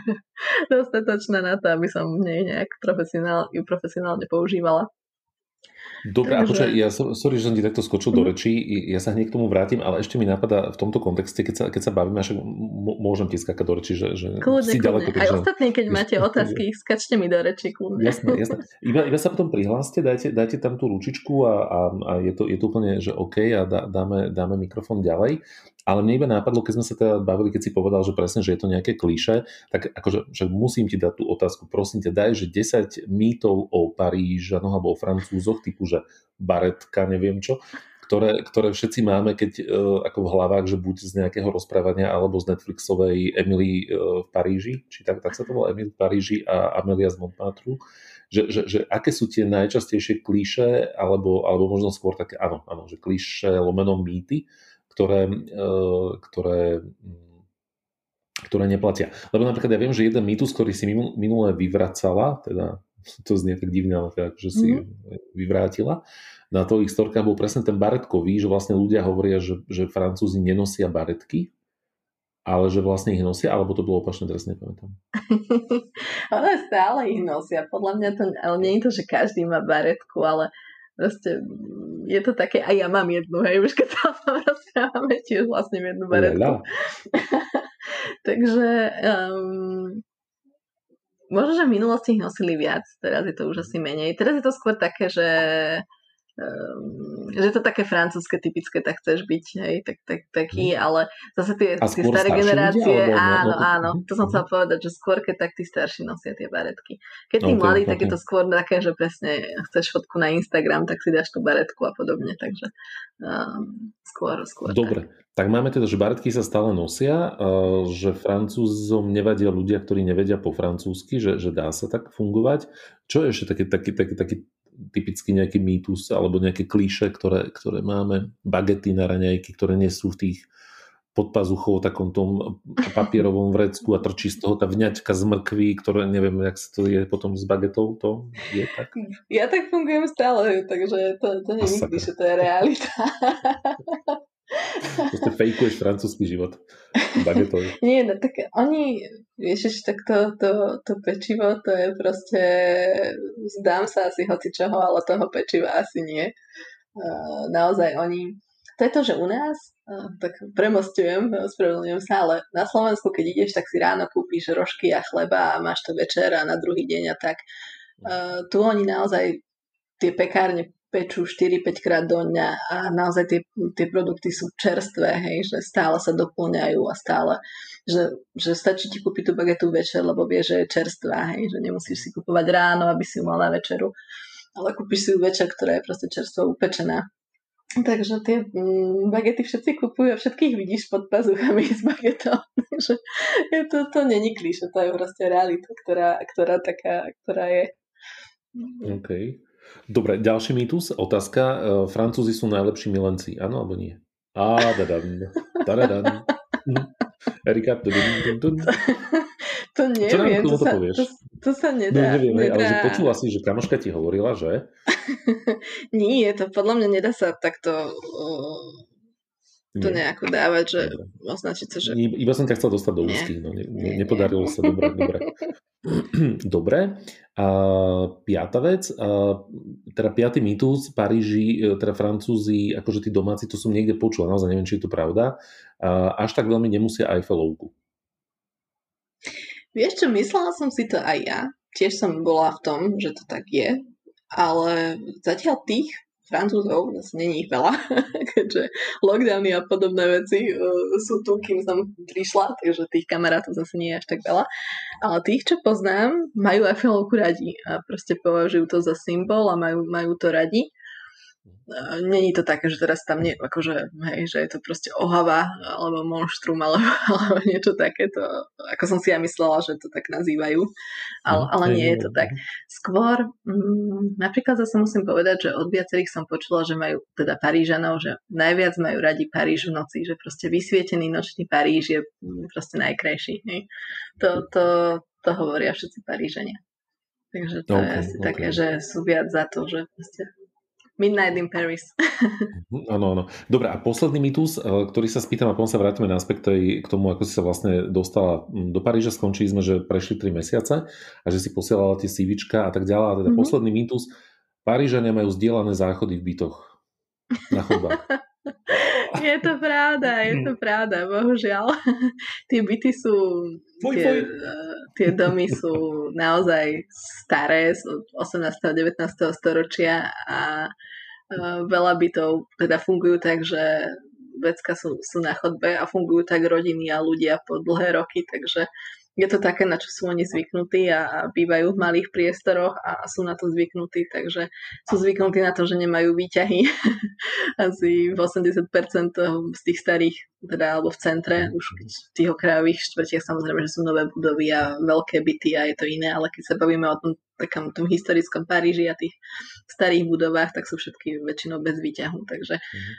[laughs] dostatočná na to, aby som nej nejak profesionál, ju profesionálne používala. Dobre, Takže... a počkaj, ja sorry, že som ti takto skočil mm. do mhm. rečí, ja sa hneď k tomu vrátim, ale ešte mi napadá v tomto kontexte, keď sa, keď sa bavíme, však môžem ti skákať do rečí, že, že kľudne, si ďaleko. Aj ostatní, keď máte [laughs] otázky, skačte mi do rečí, kľudne. Jasné, jasné. Iba, iba sa potom prihláste, dajte, dajte tam tú ručičku a, a, a je, to, je to úplne, že OK a dá, dáme, dáme mikrofón ďalej. Ale mne iba nápadlo, keď sme sa teda bavili, keď si povedal, že presne, že je to nejaké kliše, tak akože že musím ti dať tú otázku, prosím ťa, daj, že 10 mýtov o Parížanoch alebo o Francúzoch, typu, že baretka, neviem čo, ktoré, ktoré všetci máme, keď uh, ako v hlavách, že buď z nejakého rozprávania alebo z Netflixovej Emily uh, v Paríži, či tak, tak sa to volá Emily v Paríži a Amelia z Montmartre, že, že, že aké sú tie najčastejšie klíše, alebo, alebo možno skôr také, áno, áno, že klíše lomeno mýty, ktoré, e, ktoré, mm, ktoré neplatia. Lebo napríklad ja viem, že jeden mýtus, ktorý si minulé vyvracala, teda [laughs] to znie tak divne, ale teda, že si mm-hmm. vyvrátila, na tvojich storkách bol presne ten baretkový, že vlastne ľudia hovoria, že, že Francúzi nenosia baretky, ale že vlastne ich nosia, alebo to bolo opačne, teraz nepamätám. [laughs] ale stále ich nosia. Podľa mňa to, ale nie je to, že každý má baretku, ale proste je to také, a ja mám jednu, hej, už keď sa o tom rozprávame, tiež vlastne jednu baretku. [laughs] Takže um, možno, že v minulosti ich nosili viac, teraz je to už asi menej. Teraz je to skôr také, že um, že to také francúzske typické, tak chceš byť, hej, tak, tak, taký, mhm. ale zase tie, tie staré generácie, ľudia, áno, no, áno, to som chcela povedať, že skôr keď tak tí starší nosia tie baretky. Keď tí okay, mladí, okay. tak je to skôr také, že presne chceš fotku na Instagram, tak si dáš tú baretku a podobne, takže um, skôr, skôr. Dobre, tak. tak máme teda, že baretky sa stále nosia, uh, že francúzom nevadia ľudia, ktorí nevedia po francúzsky, že, že dá sa tak fungovať. Čo je ešte taký, taký, taký, taký typicky nejaký mýtus alebo nejaké klíše, ktoré, ktoré máme, bagety na raňajky, ktoré nie sú v tých podpazuchov takom tom papierovom vrecku a trčí z toho tá vňaťka z mrkví, ktoré neviem, jak sa to je potom s bagetou, to je tak? Ja tak fungujem stále, takže to, to je že to je realita. [laughs] Proste fejkuješ francúzsky život. Bagetový. [laughs] Nie, no tak oni, vieš, tak to, to, to pečivo, to je proste, zdám sa asi hoci čoho, ale toho pečiva asi nie. Naozaj oni, to je to, že u nás, tak premostujem, spravedlňujem sa, ale na Slovensku, keď ideš, tak si ráno kúpíš rožky a chleba a máš to večer a na druhý deň a tak. Tu oni naozaj tie pekárne pečú 4-5 krát do dňa a naozaj tie, tie produkty sú čerstvé, hej, že stále sa doplňajú a stále, že, že stačí ti kúpiť tú bagetu večer, lebo vie, že je čerstvá, hej, že nemusíš si kupovať ráno, aby si ju mal na večeru, ale kúpiš si ju večer, ktorá je proste čerstvo upečená. Takže tie mm, bagety všetci kupujú a všetkých vidíš pod pazuchami s bagetou. [laughs] Je to, to není klíše, to je proste realita, ktorá, ktorá taká, ktorá je. OK. Dobre, ďalší mýtus, otázka. E, Francúzi sú najlepší milenci, áno alebo nie? Á, dadan, dadan. Erika, dun, dun, To neviem, Čo nám to, sa, povieš? To, to sa nedá. No, neviem, nedá. ale že počula si, že kamoška ti hovorila, že? [laughs] Nie, to podľa mňa nedá sa takto uh, to nie. nejako dávať, že označiť sa, že... Iba som ťa chcel dostať do úzkých, no ne, ne, nepodarilo sa, dobre, dobre. [clears throat] dobre, a piata vec, a, teda piatý mýtus, Paríži, e, teda Francúzi, akože tí domáci, to som niekde počul, naozaj neviem, či je to pravda, a, až tak veľmi nemusia Eiffelovku. Vieš čo, myslela som si to aj ja, tiež som bola v tom, že to tak je, ale zatiaľ tých Francúzov, zase není ich veľa, [laughs] keďže lockdowny a podobné veci uh, sú tu, kým som prišla, takže tých kamarátov zase nie je až tak veľa. Ale tých, čo poznám, majú Eiffelovku radi a proste považujú to za symbol a majú, majú to radi. Není to také, že teraz tam nie, akože, hej, že je to proste ohava alebo monštrum alebo, [laughs] alebo niečo takéto, ako som si ja myslela, že to tak nazývajú, ale, no, ale nie je to tak. Skôr, mm, napríklad zase musím povedať, že od viacerých som počula, že majú teda Parížanov, že najviac majú radi Paríž v noci, že proste vysvietený nočný Paríž je mm, proste najkrajší. Hej. To, to, to hovoria všetci Parížania. Takže to okay, je asi okay. také, že sú viac za to, že proste Midnight in Paris. [laughs] Mhm, áno, áno. Dobre, a posledný mýtus, eh, ktorý sa spýtam a potom sa vrátime naspäť k tomu, ako si sa vlastne dostala do Paríža. Skončili sme, že prešli 3 mesiace a že si posielala tie CVčka a tak ďalej. A teda mm-hmm. posledný mýtus, Parížania majú zdieľané záchody v bytoch na chodbách. [laughs] [laughs] je to pravda, je to pravda, bohužiaľ. [laughs] Tie byty sú, fuj, tie, fuj. Eh, tie domy sú naozaj staré, z 18. a 19. storočia a eh, veľa bytov teda fungujú tak, že vecka sú, sú na chodbe a fungujú tak rodiny a ľudia po dlhé roky, takže je to také, na čo sú oni zvyknutí a bývajú v malých priestoroch a sú na to zvyknutí, takže sú zvyknutí na to, že nemajú výťahy. [laughs] Asi 80% z tých starých, teda alebo v centre, už v tých okrajových štvrtiach samozrejme, že sú nové budovy a veľké byty a je to iné, ale keď sa bavíme o tom takom tom historickom Paríži a tých starých budovách, tak sú všetky väčšinou bez výťahu, takže mm-hmm.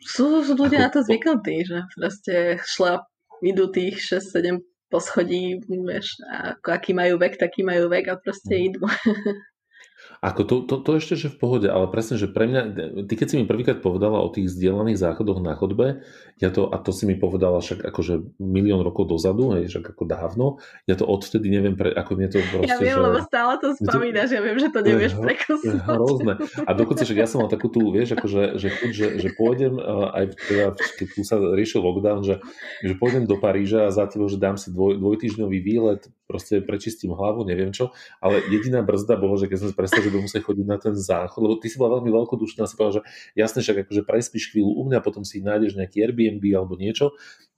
sú, sú ľudia Ako... na to zvyknutí, že proste šla idú tých 6-7 poschodí, vieš, ako aký majú vek, taký majú vek a proste mhm. idú. [laughs] Ako to, to, to ešte, že v pohode, ale presne, že pre mňa, ty keď si mi prvýkrát povedala o tých zdieľaných záchodoch na chodbe, ja to, a to si mi povedala však akože milión rokov dozadu, hej, však ako dávno, ja to odvtedy neviem, pre, ako mne to proste, Ja viem, že, lebo stále to spomínaš, ja viem, že to nevieš prekusnúť. Hrozné. A dokonca, že ja som mal takú tú, vieš, akože, že, že, že pôjdem, aj teda, keď tu sa riešil lockdown, že, že pôjdem do Paríža a za tebou, že dám si dvoj, dvojtýždňový výlet, proste prečistím hlavu, neviem čo, ale jediná brzda bolo, že keď som si predstavil, že musieť chodiť na ten záchod, lebo ty si bola veľmi veľkodušná, si povedal, že jasne, však akože prespíš chvíľu u mňa, potom si nájdeš nejaký Airbnb alebo niečo,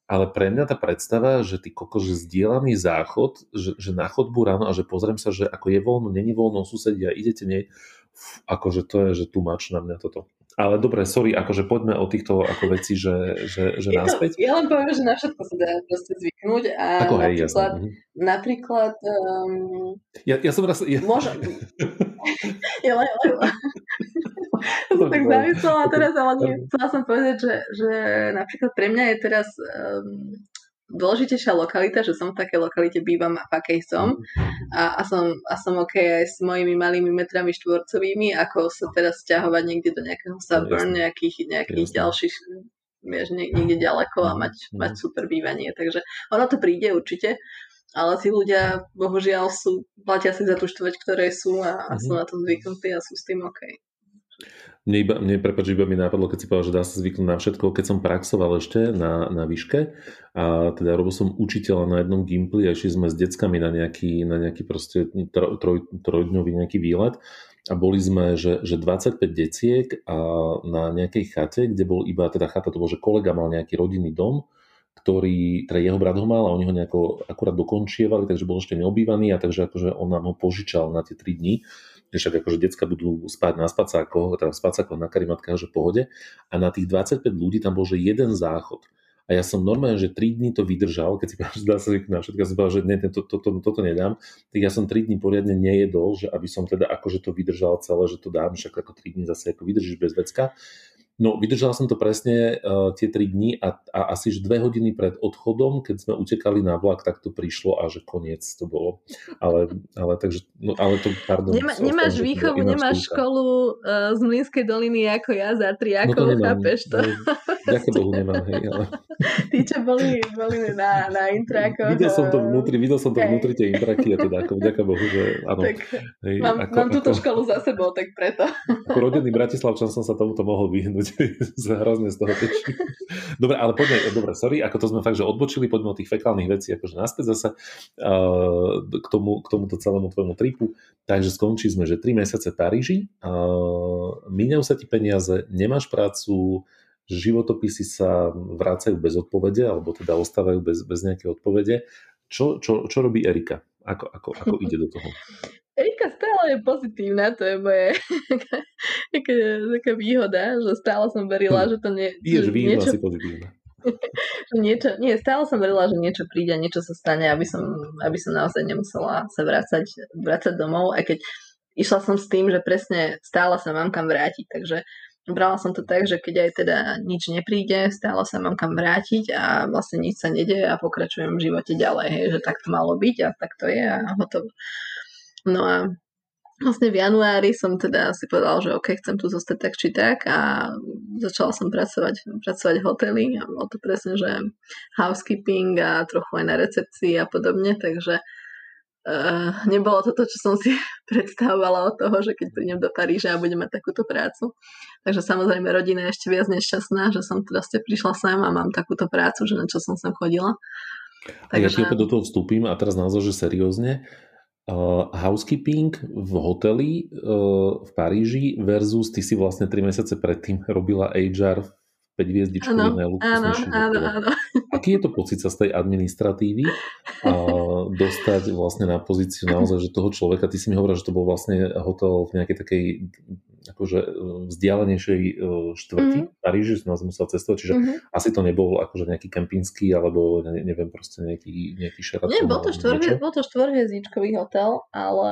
ale pre mňa tá predstava, že ty koko, že zdieľaný záchod, že, že na chodbu ráno a že pozriem sa, že ako je voľno, není voľno, susedia, idete, nie, akože to je, že tu mač na mňa toto. Ale dobre, sorry, akože poďme o týchto ako veci, že, že, že náspäť. Ja len poviem, že na všetko sa dá proste zvyknúť a ako hej, napríklad, jasne. Mhm. napríklad um, ja, ja som raz... Ja... Môžem. [laughs] ja len, len, som tak zamyslela teraz, ale nie, chcela som povedať, že, že napríklad pre mňa je teraz um, dôležitejšia lokalita, že som v takej lokalite bývam a v akej som a, a, som, a som ok aj s mojimi malými metrami štvorcovými, ako sa teraz stiahovať niekde do nejakého suburn, nejakých, nejakých ďalších vieš, niekde ďaleko a mať, mm. mať super bývanie. Takže ono to príde určite, ale tí ľudia bohužiaľ sú, platia si za tú štvrť, ktoré sú a, a sú mhm. na to zvyknutí a sú s tým OK. Mne, iba, mne prepáč, iba mi napadlo, keď si povedal, že dá sa zvyknúť na všetko. Keď som praxoval ešte na, na výške, a teda robil som učiteľa na jednom gimpli a išli sme s deckami na nejaký, na nejaký proste troj, troj, trojdňový nejaký výlet a boli sme, že, že 25 deciek a na nejakej chate, kde bol iba, teda chata, to bol, že kolega mal nejaký rodinný dom, ktorý, teda jeho brat ho mal a oni ho nejako akurát dokončievali, takže bol ešte neobývaný a takže akože on nám ho požičal na tie 3 dní však akože decka budú spať na spacákoch, teda v spacákoch na karimatkách, že pohode. A na tých 25 ľudí tam bol, že jeden záchod. A ja som normálne, že 3 dní to vydržal, keď si povedal, [laughs] že dá sa na všetko, som povedal, že ne, to, to, to, toto nedám, tak ja som 3 dní poriadne nejedol, že aby som teda akože to vydržal celé, že to dám, však ako 3 dní zase ako vydržíš bez vecka. No, vydržal som to presne uh, tie 3 dní a, a asi že 2 hodiny pred odchodom, keď sme utekali na vlak, tak to prišlo a že koniec to bolo. Ale, ale takže, no, ale to, pardon. Nema, nemáš tom, výchovu, nemáš škúka. školu uh, z Mlínskej doliny ako ja za triákov, no to nemám, chápeš to? Ďakujem Bohu nemám, hej, ale... Tí, čo boli, boli na, na intrákoch. [laughs] Videl som to vnútri, videl som to okay. vnútri tie intráky a teda ako vďaka Bohu, že áno. Tak, hej, mám, ako, mám túto ako, školu za sebou, tak preto. Ako rodený Bratislavčan som sa tomuto mohol vyhnúť [laughs] sa hrozne z toho teším. [laughs] dobre, ale poďme, dobre, sorry, ako to sme fakt, že odbočili, poďme od tých fekálnych vecí, akože naspäť zase uh, k, tomu, k tomuto celému tvojmu tripu. Takže skončili sme, že 3 mesiace v Paríži, uh, míňajú sa ti peniaze, nemáš prácu, životopisy sa vrácajú bez odpovede, alebo teda ostávajú bez, bez nejaké odpovede. Čo, čo, čo robí Erika? Ako, ako, ako [laughs] ide do toho? Erika stále je pozitívna, to je moje [laughs] taká, taká výhoda, že stále som verila, hm. že to nie... Je niečo... asi pozitívna. [laughs] niečo, nie, stále som verila, že niečo príde, niečo sa stane, aby som, aby som naozaj nemusela sa vrácať, vrácať domov, aj keď išla som s tým, že presne stále sa mám kam vrátiť, takže brala som to tak, že keď aj teda nič nepríde, stále sa mám kam vrátiť a vlastne nič sa nedeje a pokračujem v živote ďalej, hej, že tak to malo byť a tak to je a hotovo. No a vlastne v januári som teda si povedala, že ok, chcem tu zostať tak či tak a začala som pracovať, pracovať v hoteli a bolo to presne, že housekeeping a trochu aj na recepcii a podobne, takže uh, nebolo to to, čo som si [laughs] predstavovala od toho, že keď prídem do Paríža a budem mať takúto prácu. Takže samozrejme rodina je ešte viac nešťastná, že som teda ste prišla sem a mám takúto prácu, že na čo som sem chodila. Takže... A ja ti opäť do toho vstúpim a teraz naozaj, že seriózne. Uh, housekeeping v hoteli uh, v Paríži versus ty si vlastne 3 mesiace predtým robila HR v 5 hviezdičkový najluxusnejší áno. [laughs] Aký je to pocit sa z tej administratívy a dostať vlastne na pozíciu naozaj, že toho človeka, ty si mi hovoril, že to bol vlastne hotel v nejakej takej akože e, vzdialenejšej e, štvrti mm-hmm. Paríži, som nás musel cestovať, čiže mm-hmm. asi to nebol akože nejaký kempinský alebo ne, neviem proste nejaký, nejaký šeraton. Nie, bol to, štvorhe, bol to štvorhviezdičkový hotel, ale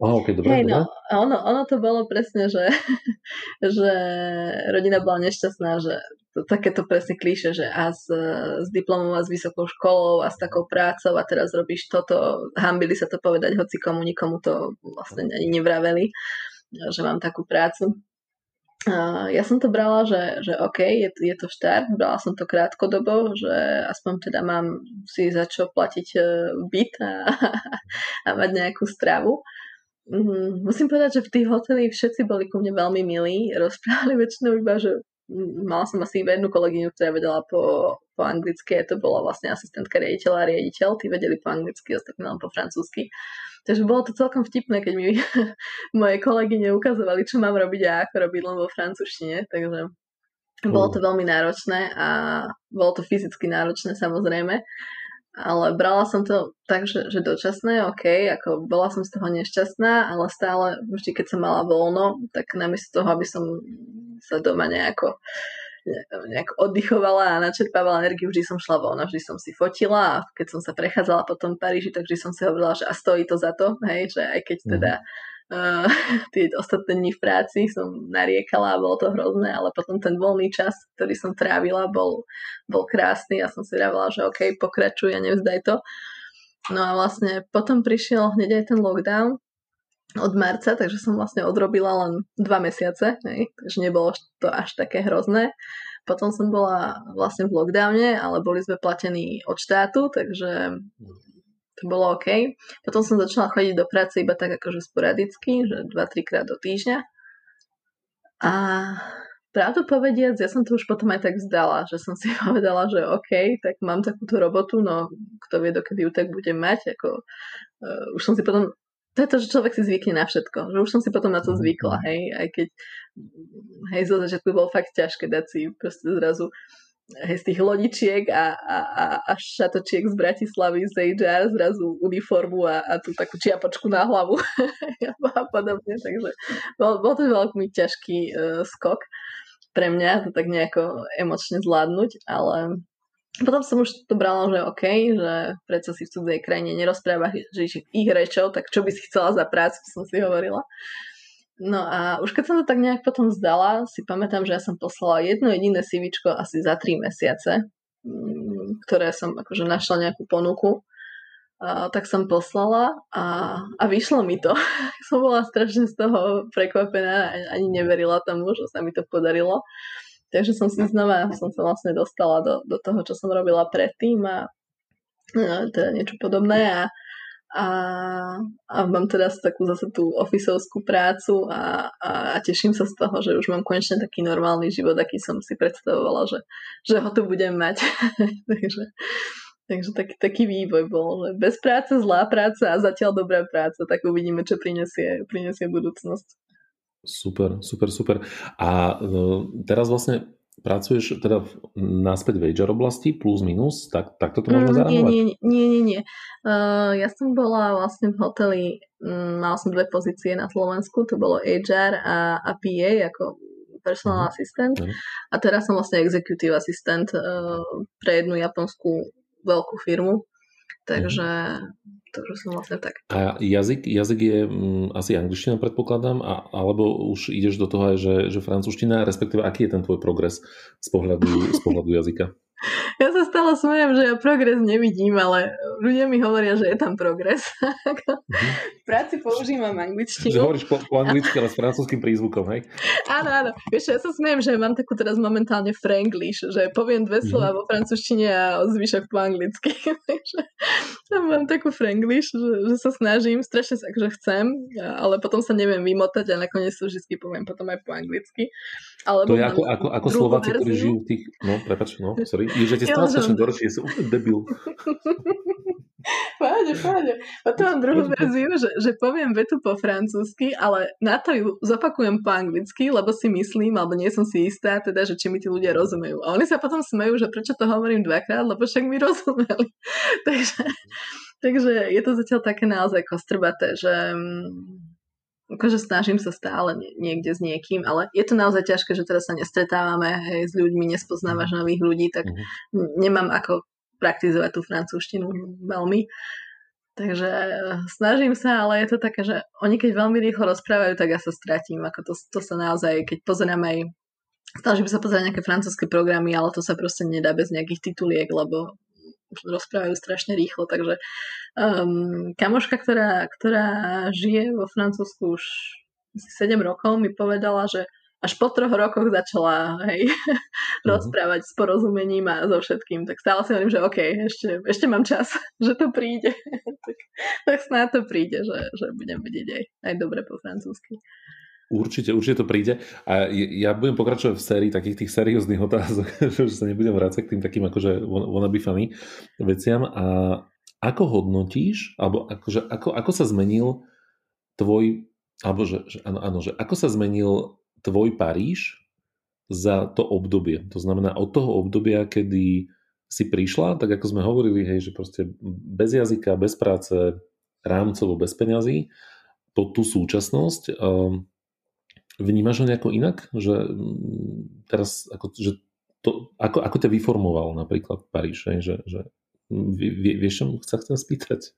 oh, okay, dobre, hej, no, ono, ono to bolo presne, že, [laughs] že rodina bola nešťastná, že to, takéto presne klíše, že a s, s diplomom a s vysokou školou a s takou prácou a teraz robíš toto, hambili sa to povedať hoci komu, nikomu to vlastne ani nevraveli, že mám takú prácu. Ja som to brala, že, že OK, je, je to štart, brala som to krátkodobo, že aspoň teda mám si za čo platiť uh, byt a, a mať nejakú stravu. Mm, musím povedať, že v tých hoteli všetci boli ku mne veľmi milí, rozprávali väčšinou iba, že mala som asi iba jednu kolegyňu, ktorá vedela po, po anglicky, to bola vlastne asistentka riaditeľa a riaditeľ, tí vedeli po anglicky, ostatní len po francúzsky. Takže bolo to celkom vtipné, keď mi [laughs] moje kolegyne ukazovali, čo mám robiť a ako robiť len vo francúzštine, takže bolo to veľmi náročné a bolo to fyzicky náročné samozrejme, ale brala som to tak, že, že dočasné, OK, ako bola som z toho nešťastná, ale stále vždy, keď som mala voľno, tak namiesto toho, aby som sa doma nejako nejak oddychovala a načerpávala energiu, vždy som šla von a vždy som si fotila a keď som sa prechádzala po tom Paríži, tak vždy som si hovorila, že a stojí to za to, hej, že aj keď teda mm uh, [laughs] tie ostatné dni v práci som nariekala a bolo to hrozné, ale potom ten voľný čas, ktorý som trávila, bol, bol krásny a som si vravela, že OK, pokračuj a nevzdaj to. No a vlastne potom prišiel hneď aj ten lockdown od marca, takže som vlastne odrobila len dva mesiace, hej, takže nebolo to až také hrozné. Potom som bola vlastne v lockdowne, ale boli sme platení od štátu, takže to bolo OK. Potom som začala chodiť do práce iba tak akože sporadicky, že 2-3 krát do týždňa. A pravdu povediac, ja som to už potom aj tak vzdala, že som si [laughs] povedala, že OK, tak mám takúto robotu, no kto vie, dokedy ju tak budem mať. Ako, uh, už som si potom to je to, že človek si zvykne na všetko. Že už som si potom na to zvykla, hej. Aj keď, hej, zo začiatku bolo fakt ťažké dať si proste zrazu hej, z tých lodičiek a, a, a, a šatočiek z Bratislavy z HR zrazu uniformu a, a tú takú čiapočku na hlavu [laughs] a podobne. Takže bol, bol to veľmi ťažký uh, skok pre mňa to tak nejako emočne zvládnuť, ale potom som už to brala, že OK, že predsa si v cudzej krajine nerozprávaš ich rečou, tak čo by si chcela za prácu, som si hovorila. No a už keď som to tak nejak potom zdala, si pamätám, že ja som poslala jedno jediné CVčko asi za 3 mesiace, mm, ktoré som akože našla nejakú ponuku. A, tak som poslala a, a vyšlo mi to. [laughs] som bola strašne z toho prekvapená, ani neverila tomu, že sa mi to podarilo. Takže som si znova, som sa vlastne dostala do, do toho, čo som robila predtým a, a teda niečo podobné a, a, a mám teraz takú zase tú ofisovskú prácu a, a, a teším sa z toho, že už mám konečne taký normálny život, aký som si predstavovala, že, že ho tu budem mať. [laughs] takže takže taký, taký vývoj bol, že bez práce zlá práca a zatiaľ dobrá práca, tak uvidíme, čo prinesie, prinesie budúcnosť. Super, super, super. A no, teraz vlastne pracuješ teda náspäť v HR oblasti plus minus, tak, tak toto môžeme mm, zareagovať? Nie, nie, nie, nie. nie. Uh, ja som bola vlastne v hoteli, um, mala som dve pozície na Slovensku, to bolo HR a, a PA ako personal uh-huh. assistant uh-huh. a teraz som vlastne executive assistant uh, pre jednu japonskú veľkú firmu, takže uh-huh. Takže som vlastne tak. A jazyk, jazyk je m, mm, asi angličtina, predpokladám, a, alebo už ideš do toho aj, že, že francúzština, respektíve aký je ten tvoj progres z pohľadu, z pohľadu jazyka? [laughs] Ja sa stále smejem, že ja progres nevidím, ale ľudia mi hovoria, že je tam progres. Mhm. v práci používam angličtinu. Že hovoríš po, po anglicky, ale s francúzským prízvukom, hej? Áno, áno. Vieš, ja sa smejem, že mám takú teraz momentálne franglish, že poviem dve mhm. slova vo francúzštine a zvyšok po anglicky. [laughs] Mám takú franglish, že, že sa snažím, strašne sa akože chcem, ale potom sa neviem vymotať a nakoniec to vždy poviem potom aj po anglicky. Alebo to je ako, ako, ako Slováci, ktorí žijú v tých... No, prepač, no, sorry. Je, že ti do je som úplne debil. [laughs] Páde, páde. Potom mám druhú verziu, že, že poviem vetu po francúzsky, ale na to ju zopakujem po anglicky, lebo si myslím, alebo nie som si istá, teda, že či mi tí ľudia rozumejú. A oni sa potom smejú, že prečo to hovorím dvakrát, lebo však mi rozumeli. [laughs] takže, takže je to zatiaľ také naozaj kostrbaté, že mm, akože snažím sa stále niekde s niekým, ale je to naozaj ťažké, že teraz sa nestretávame hej, s ľuďmi, nespoznávaš mhm. nových ľudí, tak mm-hmm. nemám ako praktizovať tú francúzštinu veľmi. Takže eh, snažím sa, ale je to také, že oni keď veľmi rýchlo rozprávajú, tak ja sa stratím. Ako to, to sa naozaj, keď pozerám aj snažím sa pozerať nejaké francúzske programy, ale to sa proste nedá bez nejakých tituliek, lebo rozprávajú strašne rýchlo, takže um, kamoška, ktorá, ktorá žije vo Francúzsku už 7 rokov, mi povedala, že až po troch rokoch začala hej, uh-huh. [laughs] rozprávať s porozumením a so všetkým. Tak stále si hovorím, že OK, ešte, ešte mám čas, [laughs] že to príde. [laughs] tak, tak snáď to príde, že, že budem vedieť aj, aj dobre po francúzsky. Určite, určite to príde. A ja budem pokračovať v sérii takých tých serióznych otázok, [laughs] že sa nebudem vrácať k tým takým akože wannabe funny veciam. A ako hodnotíš, alebo akože, ako, ako sa zmenil tvoj, alebo že, že áno, áno, že ako sa zmenil tvoj Paríž za to obdobie. To znamená od toho obdobia, kedy si prišla, tak ako sme hovorili, hej, že proste bez jazyka, bez práce, rámcovo, bez peňazí, po tú súčasnosť, um, Vnímaš ho nejako inak? Že mm, teraz, ako, že to, ako, ako ťa vyformoval napríklad Paríž? Že, že Vie, vieš, čo sa chcem spýtať?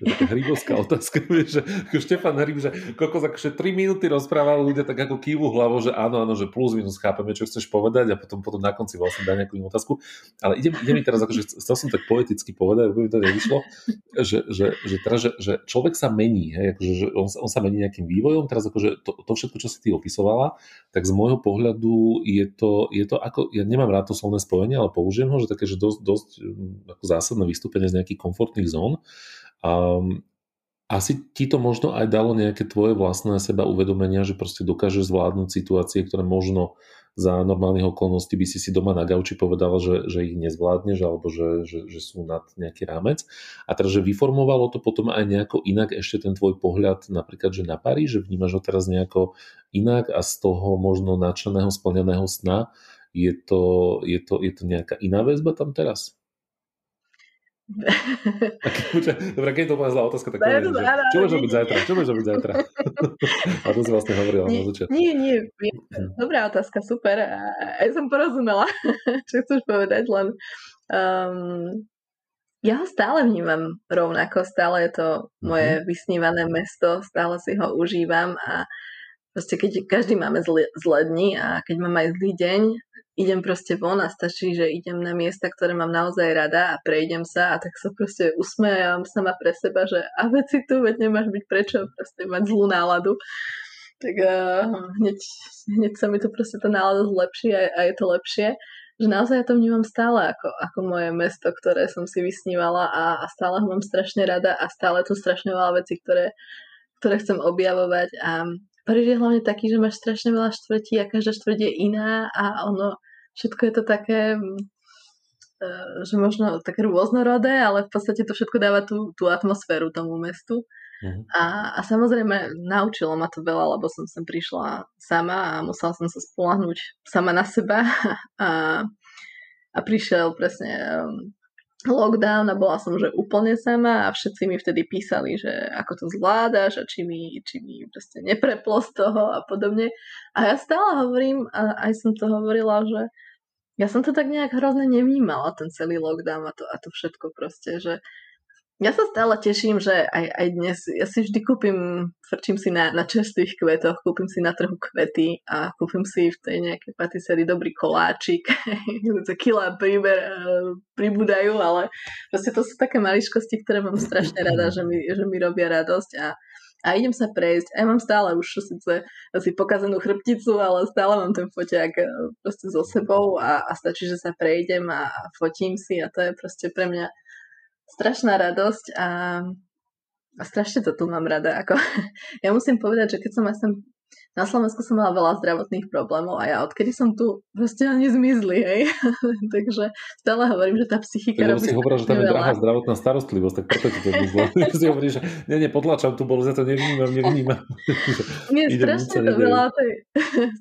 To je taká hrybovská [laughs] otázka, vieš, že ako Štefan Hryb, že kokos akože 3 minúty rozprával ľudia tak ako kývu hlavou, že áno, áno, že plus minus chápeme, čo chceš povedať a potom, potom na konci vlastne dá nejakú inú otázku. Ale ide, ide mi teraz, akože chcel som tak poeticky povedať, aby mi to nevyšlo, že, že, že, teraz, že, že človek sa mení, hej, akože, že on, on sa mení nejakým vývojom, teraz akože to, to všetko, čo si ty opisovala, tak z môjho pohľadu je to, je to ako, ja nemám rád to slovné spojenie, ale použijem ho, že také, že dosť, dosť ako zás zásadné vystúpenie z nejakých komfortných zón. A asi ti to možno aj dalo nejaké tvoje vlastné seba uvedomenia, že proste dokážeš zvládnuť situácie, ktoré možno za normálnych okolností by si si doma na gauči povedal, že, že ich nezvládneš alebo že, že, že sú nad nejaký rámec. A teraz, že vyformovalo to potom aj nejako inak ešte ten tvoj pohľad napríklad, že na Paríž, že vnímaš ho teraz nejako inak a z toho možno načaného, splneného sna je to, je, to, je to nejaká iná väzba tam teraz? Dobre, keď to bola zlá otázka, tak poviem, že čo môže byť zajtra? Čo môže byť zajtra? [laughs] A to si vlastne hovorila nie, na začiatku. Nie, nie, dobrá otázka, super. Aj som porozumela, [laughs] čo chceš povedať, len um, ja ho stále vnímam rovnako, stále je to moje uh-huh. vysnívané mesto, stále si ho užívam a proste keď každý máme zle, zle dni a keď mám aj zlý deň, idem proste von a stačí, že idem na miesta, ktoré mám naozaj rada a prejdem sa a tak sa proste usmejam sama pre seba, že a veci tu, veď nemáš byť prečo proste mať zlú náladu. Tak uh, hneď, hneď sa mi to proste tá nálada zlepší a, a je to lepšie že naozaj ja to vnímam stále ako, ako moje mesto, ktoré som si vysnívala a, a stále ho mám strašne rada a stále tu strašne veľa vecí, ktoré, ktoré chcem objavovať a Paríž je hlavne taký, že máš strašne veľa štvrtí a každá štvrť je iná a ono všetko je to také, mm, e, že možno také rôznorodé, ale v podstate to všetko dáva tú, tú atmosféru tomu mestu. Uh-huh. A, a samozrejme naučilo ma to veľa, lebo som sem prišla sama a musela som sa spolahnúť sama na seba [laughs] a, a prišiel presne um, lockdown a bola som že úplne sama a všetci mi vtedy písali, že ako to zvládaš a či mi, či mi proste nepreplo z toho a podobne. A ja stále hovorím, a aj som to hovorila, že ja som to tak nejak hrozne nevnímala, ten celý lockdown a to, a to všetko proste, že ja sa stále teším, že aj, aj dnes, ja si vždy kúpim, frčím si na, na čerstvých kvetoch, kúpim si na trhu kvety a kúpim si v tej nejakej patisérii dobrý koláčik, [laughs] za kila príber pribúdajú, ale proste to sú také maličkosti, ktoré mám strašne rada, že mi, že mi robia radosť a, a idem sa prejsť. A ja mám stále už síce asi pokazenú chrbticu, ale stále mám ten foťák e, proste so sebou a, a stačí, že sa prejdem a, fotím si a to je proste pre mňa strašná radosť a, a strašne to tu mám rada. Ako, [laughs] ja musím povedať, že keď som aj sem na Slovensku som mala veľa zdravotných problémov a ja odkedy som tu proste ani zmizli, hej. [laughs] Takže stále hovorím, že tá psychika robí si hovorila, že tam je drahá zdravotná starostlivosť, tak preto ti to zmizlo. [laughs] si hovoríš, že nie, nie, potlačam tu bol, za to nevnímam, nevnímam. [laughs] Nie, strašne to, veľa tej,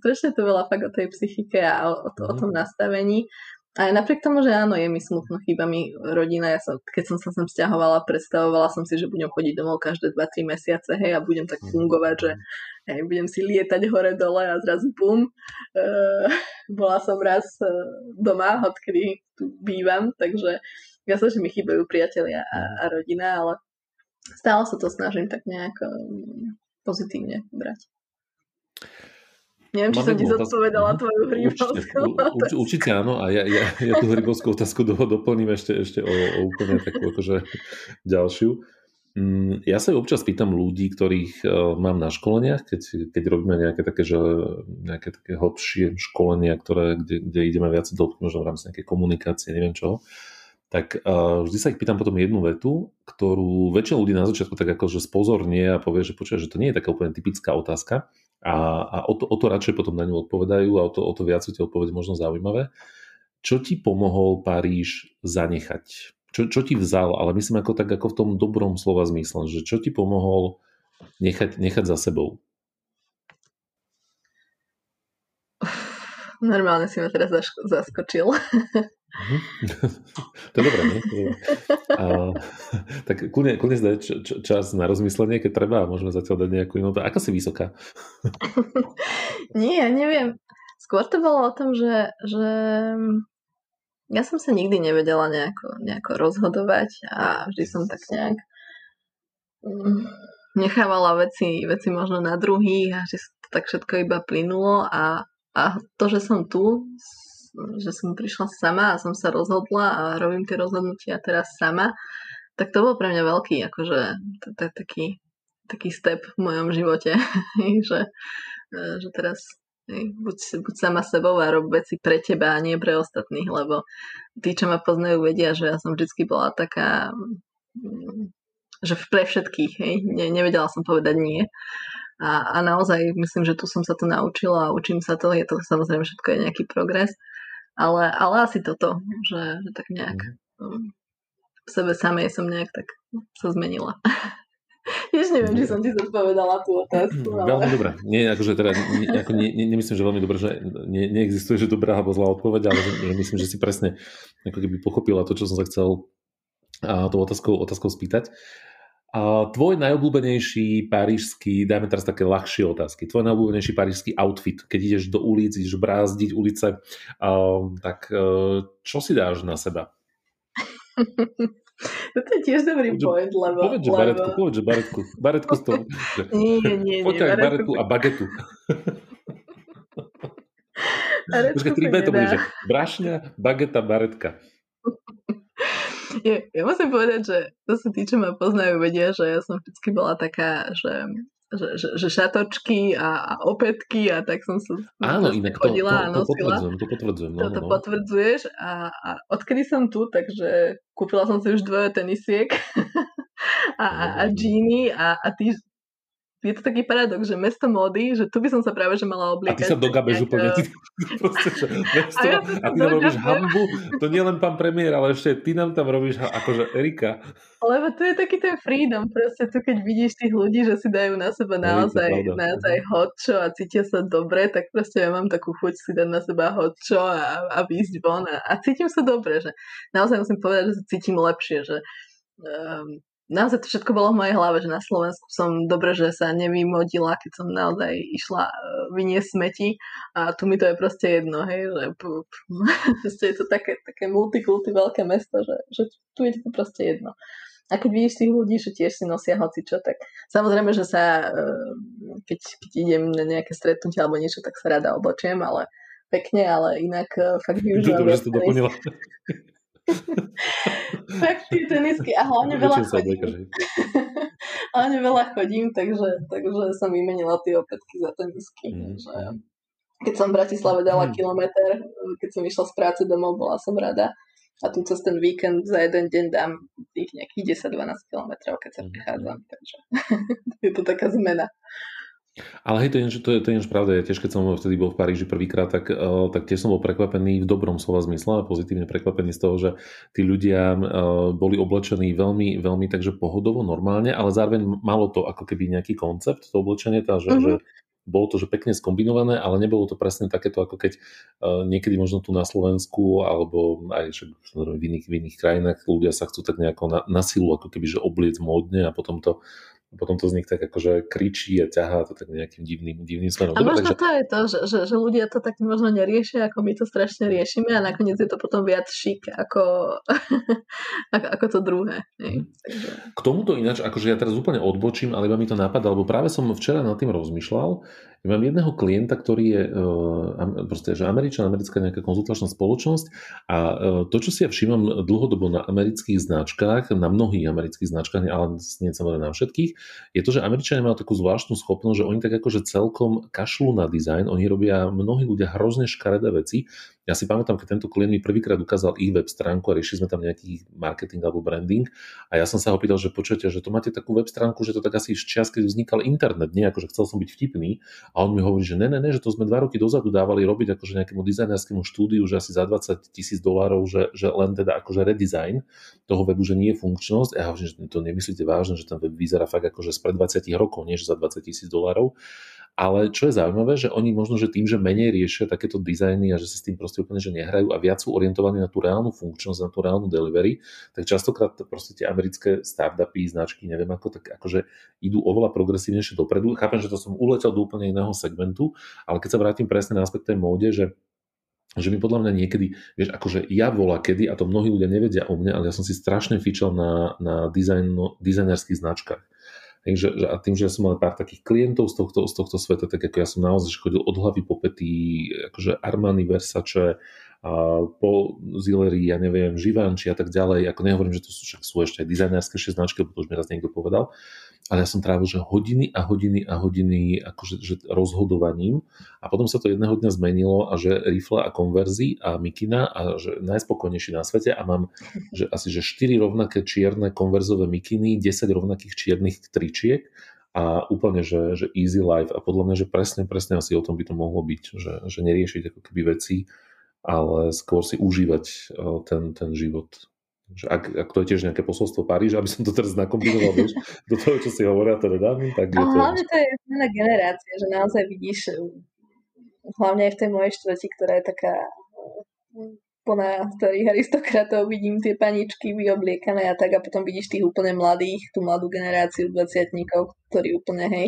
strašne to veľa fakt o tej psychike a o, o, to, uh-huh. o tom mhm. nastavení. A napriek tomu, že áno, je mi smutno, chýba mi rodina. Ja som, keď som sa sem stiahovala, predstavovala som si, že budem chodiť domov každé 2-3 mesiace, hej, a budem tak mhm. fungovať, že hej, budem si lietať hore-dole a zrazu bum. Uh, bola som raz uh, doma, odkedy tu bývam, takže ja sa, že mi chýbajú priatelia a, a rodina, ale stále sa to snažím tak nejak um, pozitívne brať. Neviem, či som ti zodpovedala tvoju hrybovskú určite, určite áno a ja, ja, ja tú hrybovskú otázku do, doplním ešte, ešte o, o úplne takú akože ďalšiu. Mm, ja sa občas pýtam ľudí, ktorých uh, mám na školeniach, keď, keď robíme nejaké také, že, nejaké také hlbšie školenia, ktoré, kde, kde ideme viac do možno v rámci nejakej komunikácie, neviem čo, tak uh, vždy sa ich pýtam potom jednu vetu, ktorú väčšina ľudí na začiatku tak akože spozornie a povie, že počuje, že to nie je taká úplne typická otázka, a, a o, to, o to radšej potom na ňu odpovedajú a o to, o to viac sú tie odpovede možno zaujímavé. Čo ti pomohol Paríž zanechať? Čo, čo ti vzal, ale myslím ako tak ako v tom dobrom slova zmysle, že čo ti pomohol nechať, nechať za sebou? Normálne si ma teraz zaskočil. [laughs] Mhm. [laughs] to je dobré, nie? A, [laughs] tak kľudne, kľudne zdaj č, č, čas na rozmyslenie, keď treba a môžeme zatiaľ dať nejakú inú. Ako si vysoká? [laughs] Nie, ja neviem. Skôr to bolo o tom, že, že ja som sa nikdy nevedela nejako, nejako rozhodovať a vždy som tak nejak mm, nechávala veci, veci možno na druhých a že to tak všetko iba plynulo a, a to, že som tu že som prišla sama a som sa rozhodla a robím tie rozhodnutia teraz sama, tak to bol pre mňa veľký, akože taký, taký step v mojom živote, [laughs] že, e, že teraz buď, buď sama sebou a rob veci pre teba a nie pre ostatných, lebo tí, čo ma poznajú, vedia, že ja som vždy bola taká, mm, že pre všetkých, hej, ne, nevedela som povedať nie. A, a naozaj myslím, že tu som sa to naučila a učím sa to, je to samozrejme všetko je nejaký progres. Ale, ale asi toto, že, že tak nejak mm. v sebe samej som nejak tak sa zmenila. [laughs] Tiež neviem, či som ti zodpovedala tú otázku. Ale... Veľmi dobré. Nie, akože teda, ne, ako nie, nie, nemyslím, že veľmi dobré, že nie, neexistuje, že dobrá alebo zlá odpoveď, ale že, že myslím, že si presne ako keby pochopila to, čo som sa chcel a, tou otázkou, otázkou spýtať. A tvoj najobľúbenejší parížský, dajme teraz také ľahšie otázky, tvoj najobľúbenejší parížský outfit, keď ideš do ulic, ideš brázdiť ulice, uh, tak uh, čo si dáš na seba? [laughs] Toto je tiež dobrý point, lebo... Povedz, že lebo... baretku, povedz, že baretku. Baretku s tou... [laughs] nie, nie, nie. Poďte baretku a bagetu. Počkaj, tri to bude, že brašňa, bageta, baretka ja, ja musím povedať, že to sa tí, čo ma poznajú, vedia, že ja som vždy bola taká, že že, že, že šatočky a, a opätky a tak som sa Áno, inak to, to, to, to potvrdzujem, to potvrdzujem. No, to, to no. potvrdzuješ a, a odkedy som tu, takže kúpila som si už dvoje tenisiek [laughs] a, a, a džíny a, a ty je to taký paradox, že mesto módy, že tu by som sa práve že mala obliekať. A ty sa dogabeš nejak... úplne. Ty, [laughs] proste, že mesto, a, ja a ty robíš hambu, to nie len pán premiér, ale ešte ty nám tam robíš akože Erika. Lebo tu je taký ten freedom, proste tu keď vidíš tých ľudí, že si dajú na seba naozaj, naozaj hotčo a cítia sa dobre, tak proste ja mám takú chuť si dať na seba hotčo a, a výjsť von a, a cítim sa dobre, že naozaj musím povedať, že sa cítim lepšie, že um, naozaj to všetko bolo v mojej hlave, že na Slovensku som dobre, že sa nevymodila, keď som naozaj išla e, vyniesť smeti a tu mi to je proste jedno, hej, že [laughs] proste je to také, také multikulty veľké mesto, že, že tu je to proste jedno. A keď vidíš tých ľudí, že tiež si nosia hoci čo, tak samozrejme, že sa, e, keď, keď idem na nejaké stretnutie alebo niečo, tak sa rada oblečiem, ale pekne, ale inak e, fakt využívam. Dobre, že to doplnila. [laughs] [laughs] tak tie tenisky a hlavne veľa chodím. [laughs] hlavne veľa chodím, takže, takže som vymenila tie opätky za tenisky. Mm. Takže, keď som v Bratislave dala mm. kilometr, keď som išla z práce domov, bola som rada. A tu cez ten víkend za jeden deň dám tých nejakých 10-12 kilometrov, keď sa mm. prichádzam. Takže [laughs] je to taká zmena. Ale hej, to je, to je, to je pravda. Ja tiež, keď som vtedy bol v Paríži prvýkrát, tak, uh, tak tiež som bol prekvapený v dobrom slova zmysle a pozitívne prekvapený z toho, že tí ľudia uh, boli oblečení veľmi, veľmi takže pohodovo, normálne, ale zároveň malo to ako keby nejaký koncept, to oblečenie, tá, že, uh-huh. že bolo to že pekne skombinované, ale nebolo to presne takéto, ako keď uh, niekedy možno tu na Slovensku alebo aj že v iných, v iných krajinách ľudia sa chcú tak nejako na, na silu ako keby že obliec módne a potom to potom to z nich tak akože kričí a ťahá to tak nejakým divným, divným smerom. A možno takže... to je to, že, že, že ľudia to tak možno neriešia, ako my to strašne riešime a nakoniec je to potom viac šik ako, [laughs] ako, ako to druhé. Mm. Takže... K tomuto ináč, akože ja teraz úplne odbočím, ale iba mi to napadá, lebo práve som včera nad tým rozmýšľal, ja mám jedného klienta, ktorý je uh, proste, že Američan, americká nejaká konzultačná spoločnosť a uh, to, čo si ja všímam dlhodobo na amerických značkách, na mnohých amerických značkách, ale nie samozrejme na všetkých, je to, že Američania majú takú zvláštnu schopnosť, že oni tak akože celkom kašľú na dizajn, oni robia mnohí ľudia hrozne škaredé veci ja si pamätám, keď tento klient mi prvýkrát ukázal ich web stránku a riešili sme tam nejaký marketing alebo branding a ja som sa ho pýtal, že počujete, že to máte takú web stránku, že to tak asi z čas, keď vznikal internet, nie ako, že chcel som byť vtipný a on mi hovorí, že ne, ne, ne, že to sme dva roky dozadu dávali robiť akože nejakému dizajnerskému štúdiu, že asi za 20 tisíc dolárov, že, že len teda akože redesign toho webu, že nie je funkčnosť. A ja hovorím, že to nemyslíte vážne, že ten web vyzerá fakt akože z pred 20 rokov, nie že za 20 tisíc dolárov. Ale čo je zaujímavé, že oni možno, že tým, že menej riešia takéto dizajny a že si s tým proste úplne že nehrajú a viac sú orientovaní na tú reálnu funkčnosť, na tú reálnu delivery, tak častokrát proste tie americké startupy, značky, neviem ako, tak akože idú oveľa progresívnejšie dopredu. Chápem, že to som uletel do úplne iného segmentu, ale keď sa vrátim presne na aspekt tej móde, že že mi podľa mňa niekedy, vieš, akože ja volá kedy, a to mnohí ľudia nevedia o mne, ale ja som si strašne fičal na, na dizajn, dizajnerských značkách. Takže, že, a tým, že ja som mal pár takých klientov z tohto, z tohto sveta, tak ako ja som naozaj chodil od hlavy po pety, akože Armani, Versace, a po Zillery, ja neviem, Givenchy a tak ďalej, ako nehovorím, že to sú, však sú ešte aj dizajnerské značky, lebo to už mi raz niekto povedal, ale ja som trávil že hodiny a hodiny a hodiny akože, že rozhodovaním. A potom sa to jedného dňa zmenilo a že rifle a konverzy a mikina a že najspokojnejší na svete. A mám že asi že 4 rovnaké čierne konverzové mikiny, 10 rovnakých čiernych tričiek a úplne, že, že easy life. A podľa mňa, že presne, presne asi o tom by to mohlo byť, že, že neriešiť ako keby veci, ale skôr si užívať eh, ten, ten život že ak, ak to je tiež nejaké posolstvo Paríža, aby som to teraz nakombinoval vieš, do toho, čo si hovoria teda dámy, tak je to... Hlavne to je zmena generácia, že naozaj vidíš, hlavne aj v tej mojej štvrti, ktorá je taká plná starých aristokratov, vidím tie paničky vyobliekané a tak a potom vidíš tých úplne mladých, tú mladú generáciu 20 ktorí úplne hej,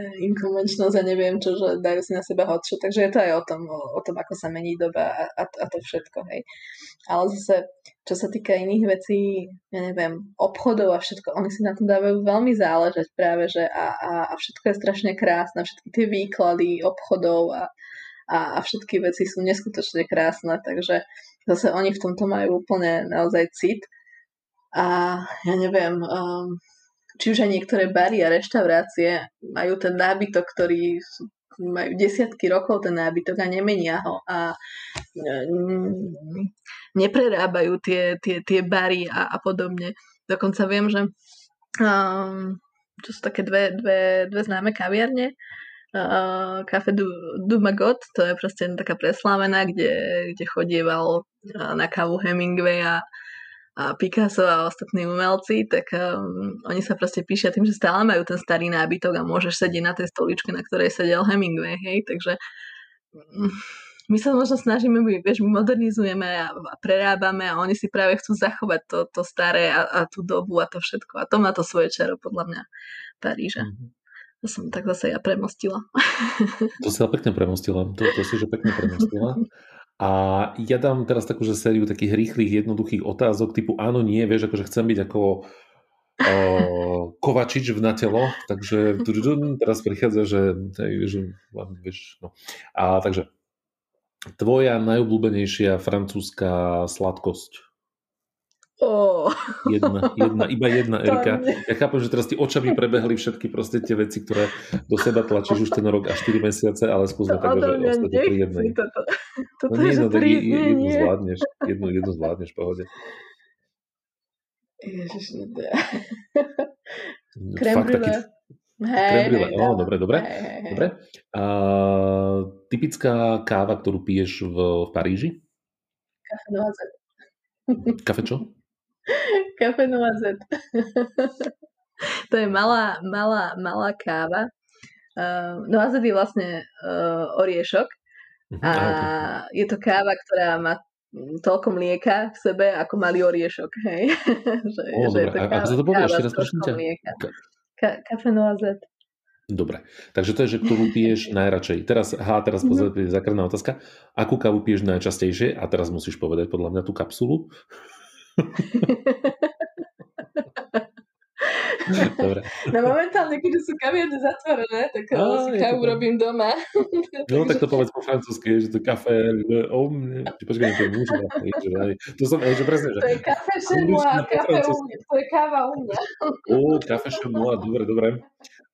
inkonvenčnosť a neviem čo, že dajú si na seba hotšo, takže je to aj o tom, o, o tom, ako sa mení doba a, a, a to všetko, hej. Ale zase, čo sa týka iných vecí, ja neviem, obchodov a všetko, oni si na tom dávajú veľmi záležať práve, že a, a, a všetko je strašne krásne, všetky tie výklady obchodov a, a, a všetky veci sú neskutočne krásne, takže zase oni v tomto majú úplne naozaj cit a ja neviem, um, či už aj niektoré bary a reštaurácie majú ten nábytok, ktorý majú desiatky rokov ten nábytok a nemenia ho a mm, neprerábajú tie, tie, tie bary a, a podobne. Dokonca viem, že um, čo sú také dve, dve, dve známe kaviarne. Uh, Café du, du Magot, to je proste taká preslávená, kde, kde chodieval na kávu Hemingway a Picasso a ostatní umelci, tak um, oni sa proste píšia tým, že stále majú ten starý nábytok a môžeš sedieť na tej stoličke, na ktorej sedel Hemingway, hej, takže um, my sa možno snažíme, my, vieš, my modernizujeme a, a prerábame a oni si práve chcú zachovať to, to staré a, a tú dobu a to všetko. A to má to svoje čaro, podľa mňa, Paríža. Mm-hmm. To som tak zase ja premostila. To si ale pekne premostila. To, to si že pekne premostila. [laughs] A ja dám teraz takú že sériu takých rýchlych, jednoduchých otázok typu áno, nie, vieš, akože chcem byť ako o, Kovačič v natelo, takže teraz prichádza, že, že vieš, no. A takže Tvoja najobľúbenejšia francúzska sladkosť? Oh. Jedna, jedna, iba jedna, Erika. Ja chápem, že teraz ti očami prebehli všetky proste tie veci, ktoré do seba tlačíš už ten rok a 4 mesiace, ale skúsme tak, že ostať pri jednej. Toto, toto no nie, no tak jednu zvládneš, jednu, jednu zvládneš, pohode. Ježiš, no to je... Fakt taký, Hej, hej, oh, dobre, dobre. Hej, hej, dobre. A, typická káva, ktorú piješ v, v Paríži? Kafe Noazet. Kafe čo? [laughs] Kafe Noazet. to je malá, malá, malá káva. Uh, Noazet je vlastne uh, oriešok mhm, a je to káva, ktorá má toľko mlieka v sebe, ako malý oriešok. Hej? [laughs] že, oh, že je to káva, a, a to povieš, raz prosím ťa. Ka- kafe Noazet. Dobre, takže to je, že ktorú piješ [laughs] najradšej. Teraz, ha, teraz pozor, mm-hmm. základná otázka. Akú kávu piješ najčastejšie? A teraz musíš povedať podľa mňa tú kapsulu. Dobre. No momentálne, keďže sú kaviarne zatvorené, tak Á, si kávu robím doma. No tak to povedz po francúzsky, že to kafe o mne. Počkaj, to je muž. To som, že presne, že... To je kafe šemoa, kafe u mňa. To je káva u mňa. Ó, kafe šemoa, dobre, dobre.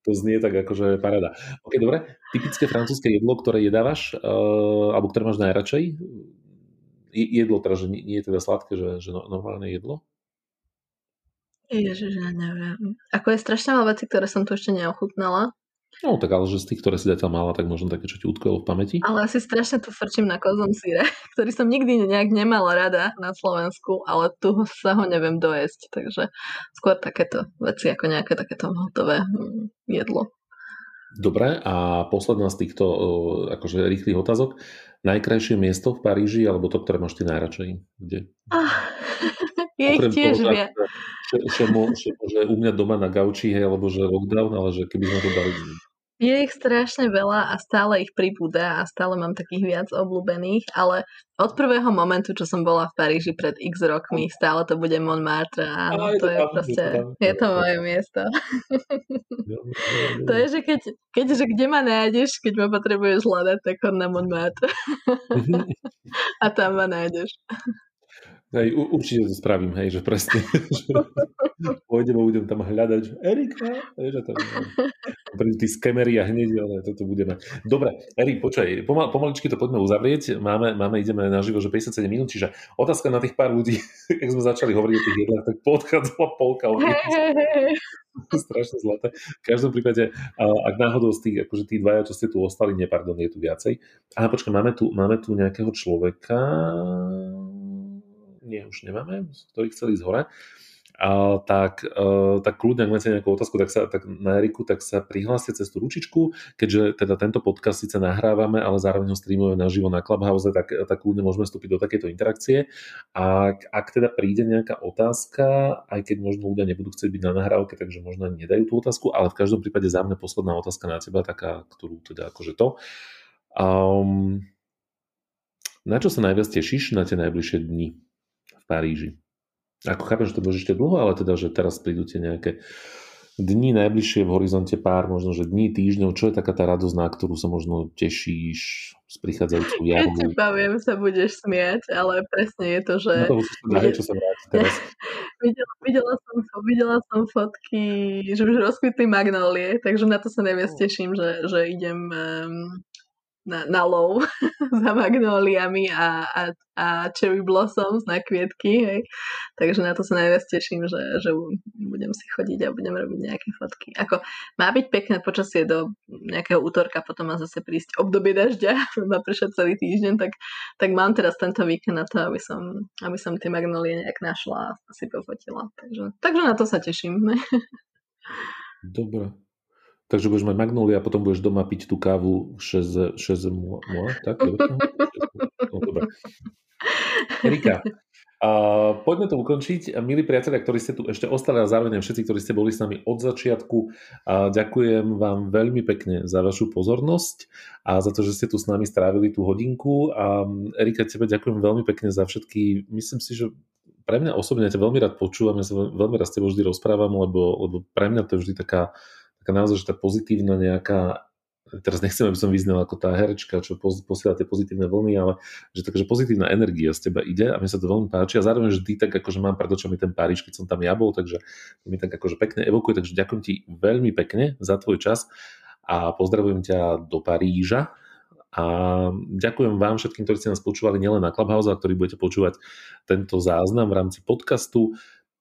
To znie tak akože paráda. Ok, dobre. Typické francúzske jedlo, ktoré jedávaš, uh, alebo ktoré máš najradšej? Jedlo teda, že nie, nie je teda sladké, že, že no, normálne jedlo? Ježiš, ja neviem. Ako je strašne veľa vecí, ktoré som tu ešte neochutnala. No tak ale že z tých, ktoré si zatiaľ mala, tak možno také, čo ti utkvelo v pamäti. Ale asi strašne tu frčím na kozom síre, [laughs] ktorý som nikdy nejak nemala rada na Slovensku, ale tu sa ho neviem dojesť, takže skôr takéto veci ako nejaké takéto hotové hm, jedlo. Dobre, a posledná z týchto akože rýchlych otázok. Najkrajšie miesto v Paríži, alebo to, ktoré máš ty najradšej? Kde? Ah, [laughs] je ich tiež viac. Šemo, šemo, že u mňa doma na gauči, hej, alebo že lockdown, ale že keby sme to dali je ich strašne veľa a stále ich pribúda a stále mám takých viac obľúbených, ale od prvého momentu, čo som bola v Paríži pred x rokmi, stále to bude Montmartre a áno, to je proste, je to moje miesto. to je, že keď, keď že kde ma nájdeš, keď ma potrebuješ hľadať, tak chod na Montmartre. [laughs] a tam ma nájdeš. Hej, určite to spravím, hej, že presne. [laughs] že pôjdem a budem tam hľadať, že Erika, hej, že tam prídu tí skemery a hneď, ale toto bude mať. Dobre, Erik, počkaj, pomal, pomaličky to poďme uzavrieť. Máme, máme ideme na živo, že 57 minút, čiže otázka na tých pár ľudí, [laughs] keď sme začali hovoriť o tých jedlách, tak podchádzala polka. [laughs] Strašne zlaté. V každom prípade, ak náhodou z tých, akože tí dvaja, čo ste tu ostali, nepardon, je tu viacej. Ale počkaj, máme tu, máme tu nejakého človeka, nie, už nemáme, ktorý chceli ísť hore, a, tak, a, tak kľudne, ak máte nejakú otázku tak sa, tak na Eriku, tak sa prihláste cez tú ručičku, keďže teda tento podcast síce nahrávame, ale zároveň ho streamujeme naživo na Clubhouse, tak, tak kľudne môžeme vstúpiť do takéto interakcie. A ak, ak teda príde nejaká otázka, aj keď možno ľudia nebudú chcieť byť na nahrávke, takže možno nedajú tú otázku, ale v každom prípade za mňa posledná otázka na teba, taká, ktorú teda akože to. Um, na čo sa najviac tešíš na tie najbližšie dni? Paríži. Ako chápem, že to môže ešte dlho, ale teda, že teraz prídu tie nejaké dni najbližšie v horizonte pár, možno, že dní, týždňov, čo je taká tá radosť, na ktorú sa možno tešíš s prichádzajúcou jarou? Keď si poviem, sa budeš smiať, ale presne je to, že... No to daj, čo sa vráti teraz. [laughs] videla, videla, som, videla som fotky, že už rozkvitli magnólie, takže na to sa neviac teším, že, že idem um, na, na lov [laughs] za magnóliami a, a, a cherry blossoms na kvietky, hej. Takže na to sa najviac teším, že, že budem si chodiť a budem robiť nejaké fotky. Ako má byť pekné počasie do nejakého útorka, potom má zase prísť obdobie dažďa, [laughs] má prešať celý týždeň, tak, tak mám teraz tento víkend na to, aby som, aby som tie magnólie nejak našla a si pofotila. Takže, takže na to sa teším. [laughs] Dobre. Takže budeš mať magnólia a potom budeš doma piť tú kávu 6, 6 mois, tak? [laughs] No, dobre. Erika, Uh, poďme to ukončiť. Milí priatelia, ktorí ste tu ešte ostali a zároveň všetci, ktorí ste boli s nami od začiatku, uh, ďakujem vám veľmi pekne za vašu pozornosť a za to, že ste tu s nami strávili tú hodinku. A Erika, tebe ďakujem veľmi pekne za všetky, myslím si, že pre mňa osobne ja ťa veľmi rád počúvam, ja sa veľmi rád s tebou vždy rozprávam, lebo, lebo pre mňa to je vždy taká taká naozaj, že tá pozitívna nejaká teraz nechcem, aby som vyznal ako tá herečka, čo posiela tie pozitívne vlny, ale že takže pozitívna energia z teba ide a mi sa to veľmi páči a zároveň vždy tak akože mám pred očami ten Paríž, keď som tam ja bol, takže to mi tak akože pekne evokuje, takže ďakujem ti veľmi pekne za tvoj čas a pozdravujem ťa do Paríža a ďakujem vám všetkým, ktorí ste nás počúvali nielen na Clubhouse, a ktorí budete počúvať tento záznam v rámci podcastu.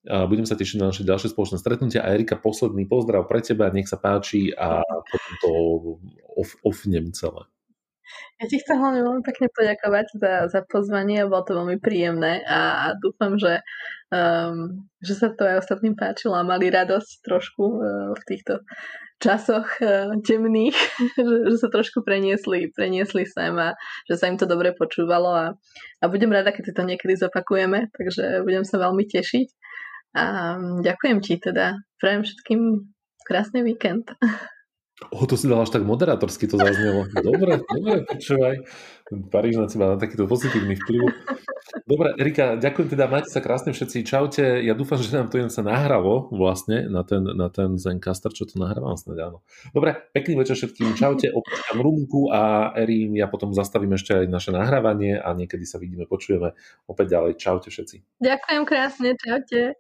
Budem sa tešiť na naše ďalšie spoločné stretnutia. A Erika, posledný pozdrav pre teba, nech sa páči a potom to off, offnem celé. Ja ti chcem hlavne veľmi pekne poďakovať za, za pozvanie, bolo to veľmi príjemné a, a dúfam, že, um, že sa to aj ostatným páčilo a mali radosť trošku uh, v týchto časoch uh, temných, [laughs] že, že sa trošku preniesli, preniesli sem a že sa im to dobre počúvalo a, a budem rada, keď si to niekedy zopakujeme, takže budem sa veľmi tešiť. A ďakujem ti teda. Prajem všetkým krásny víkend. O, to si dal až tak moderátorsky to zaznelo. Dobre, dobre, počúvaj. Paríž na teba na takýto pozitívny vplyv. Dobre, Erika, ďakujem teda, majte sa krásne všetci, čaute. Ja dúfam, že nám to jen sa nahralo vlastne na ten, na ten Zencaster, čo to nahrávam snad áno. Dobre, pekný večer všetkým, čaute, opúšťam rumku a Erim, ja potom zastavím ešte aj naše nahrávanie a niekedy sa vidíme, počujeme opäť ďalej. Čaute všetci. Ďakujem krásne, čaute.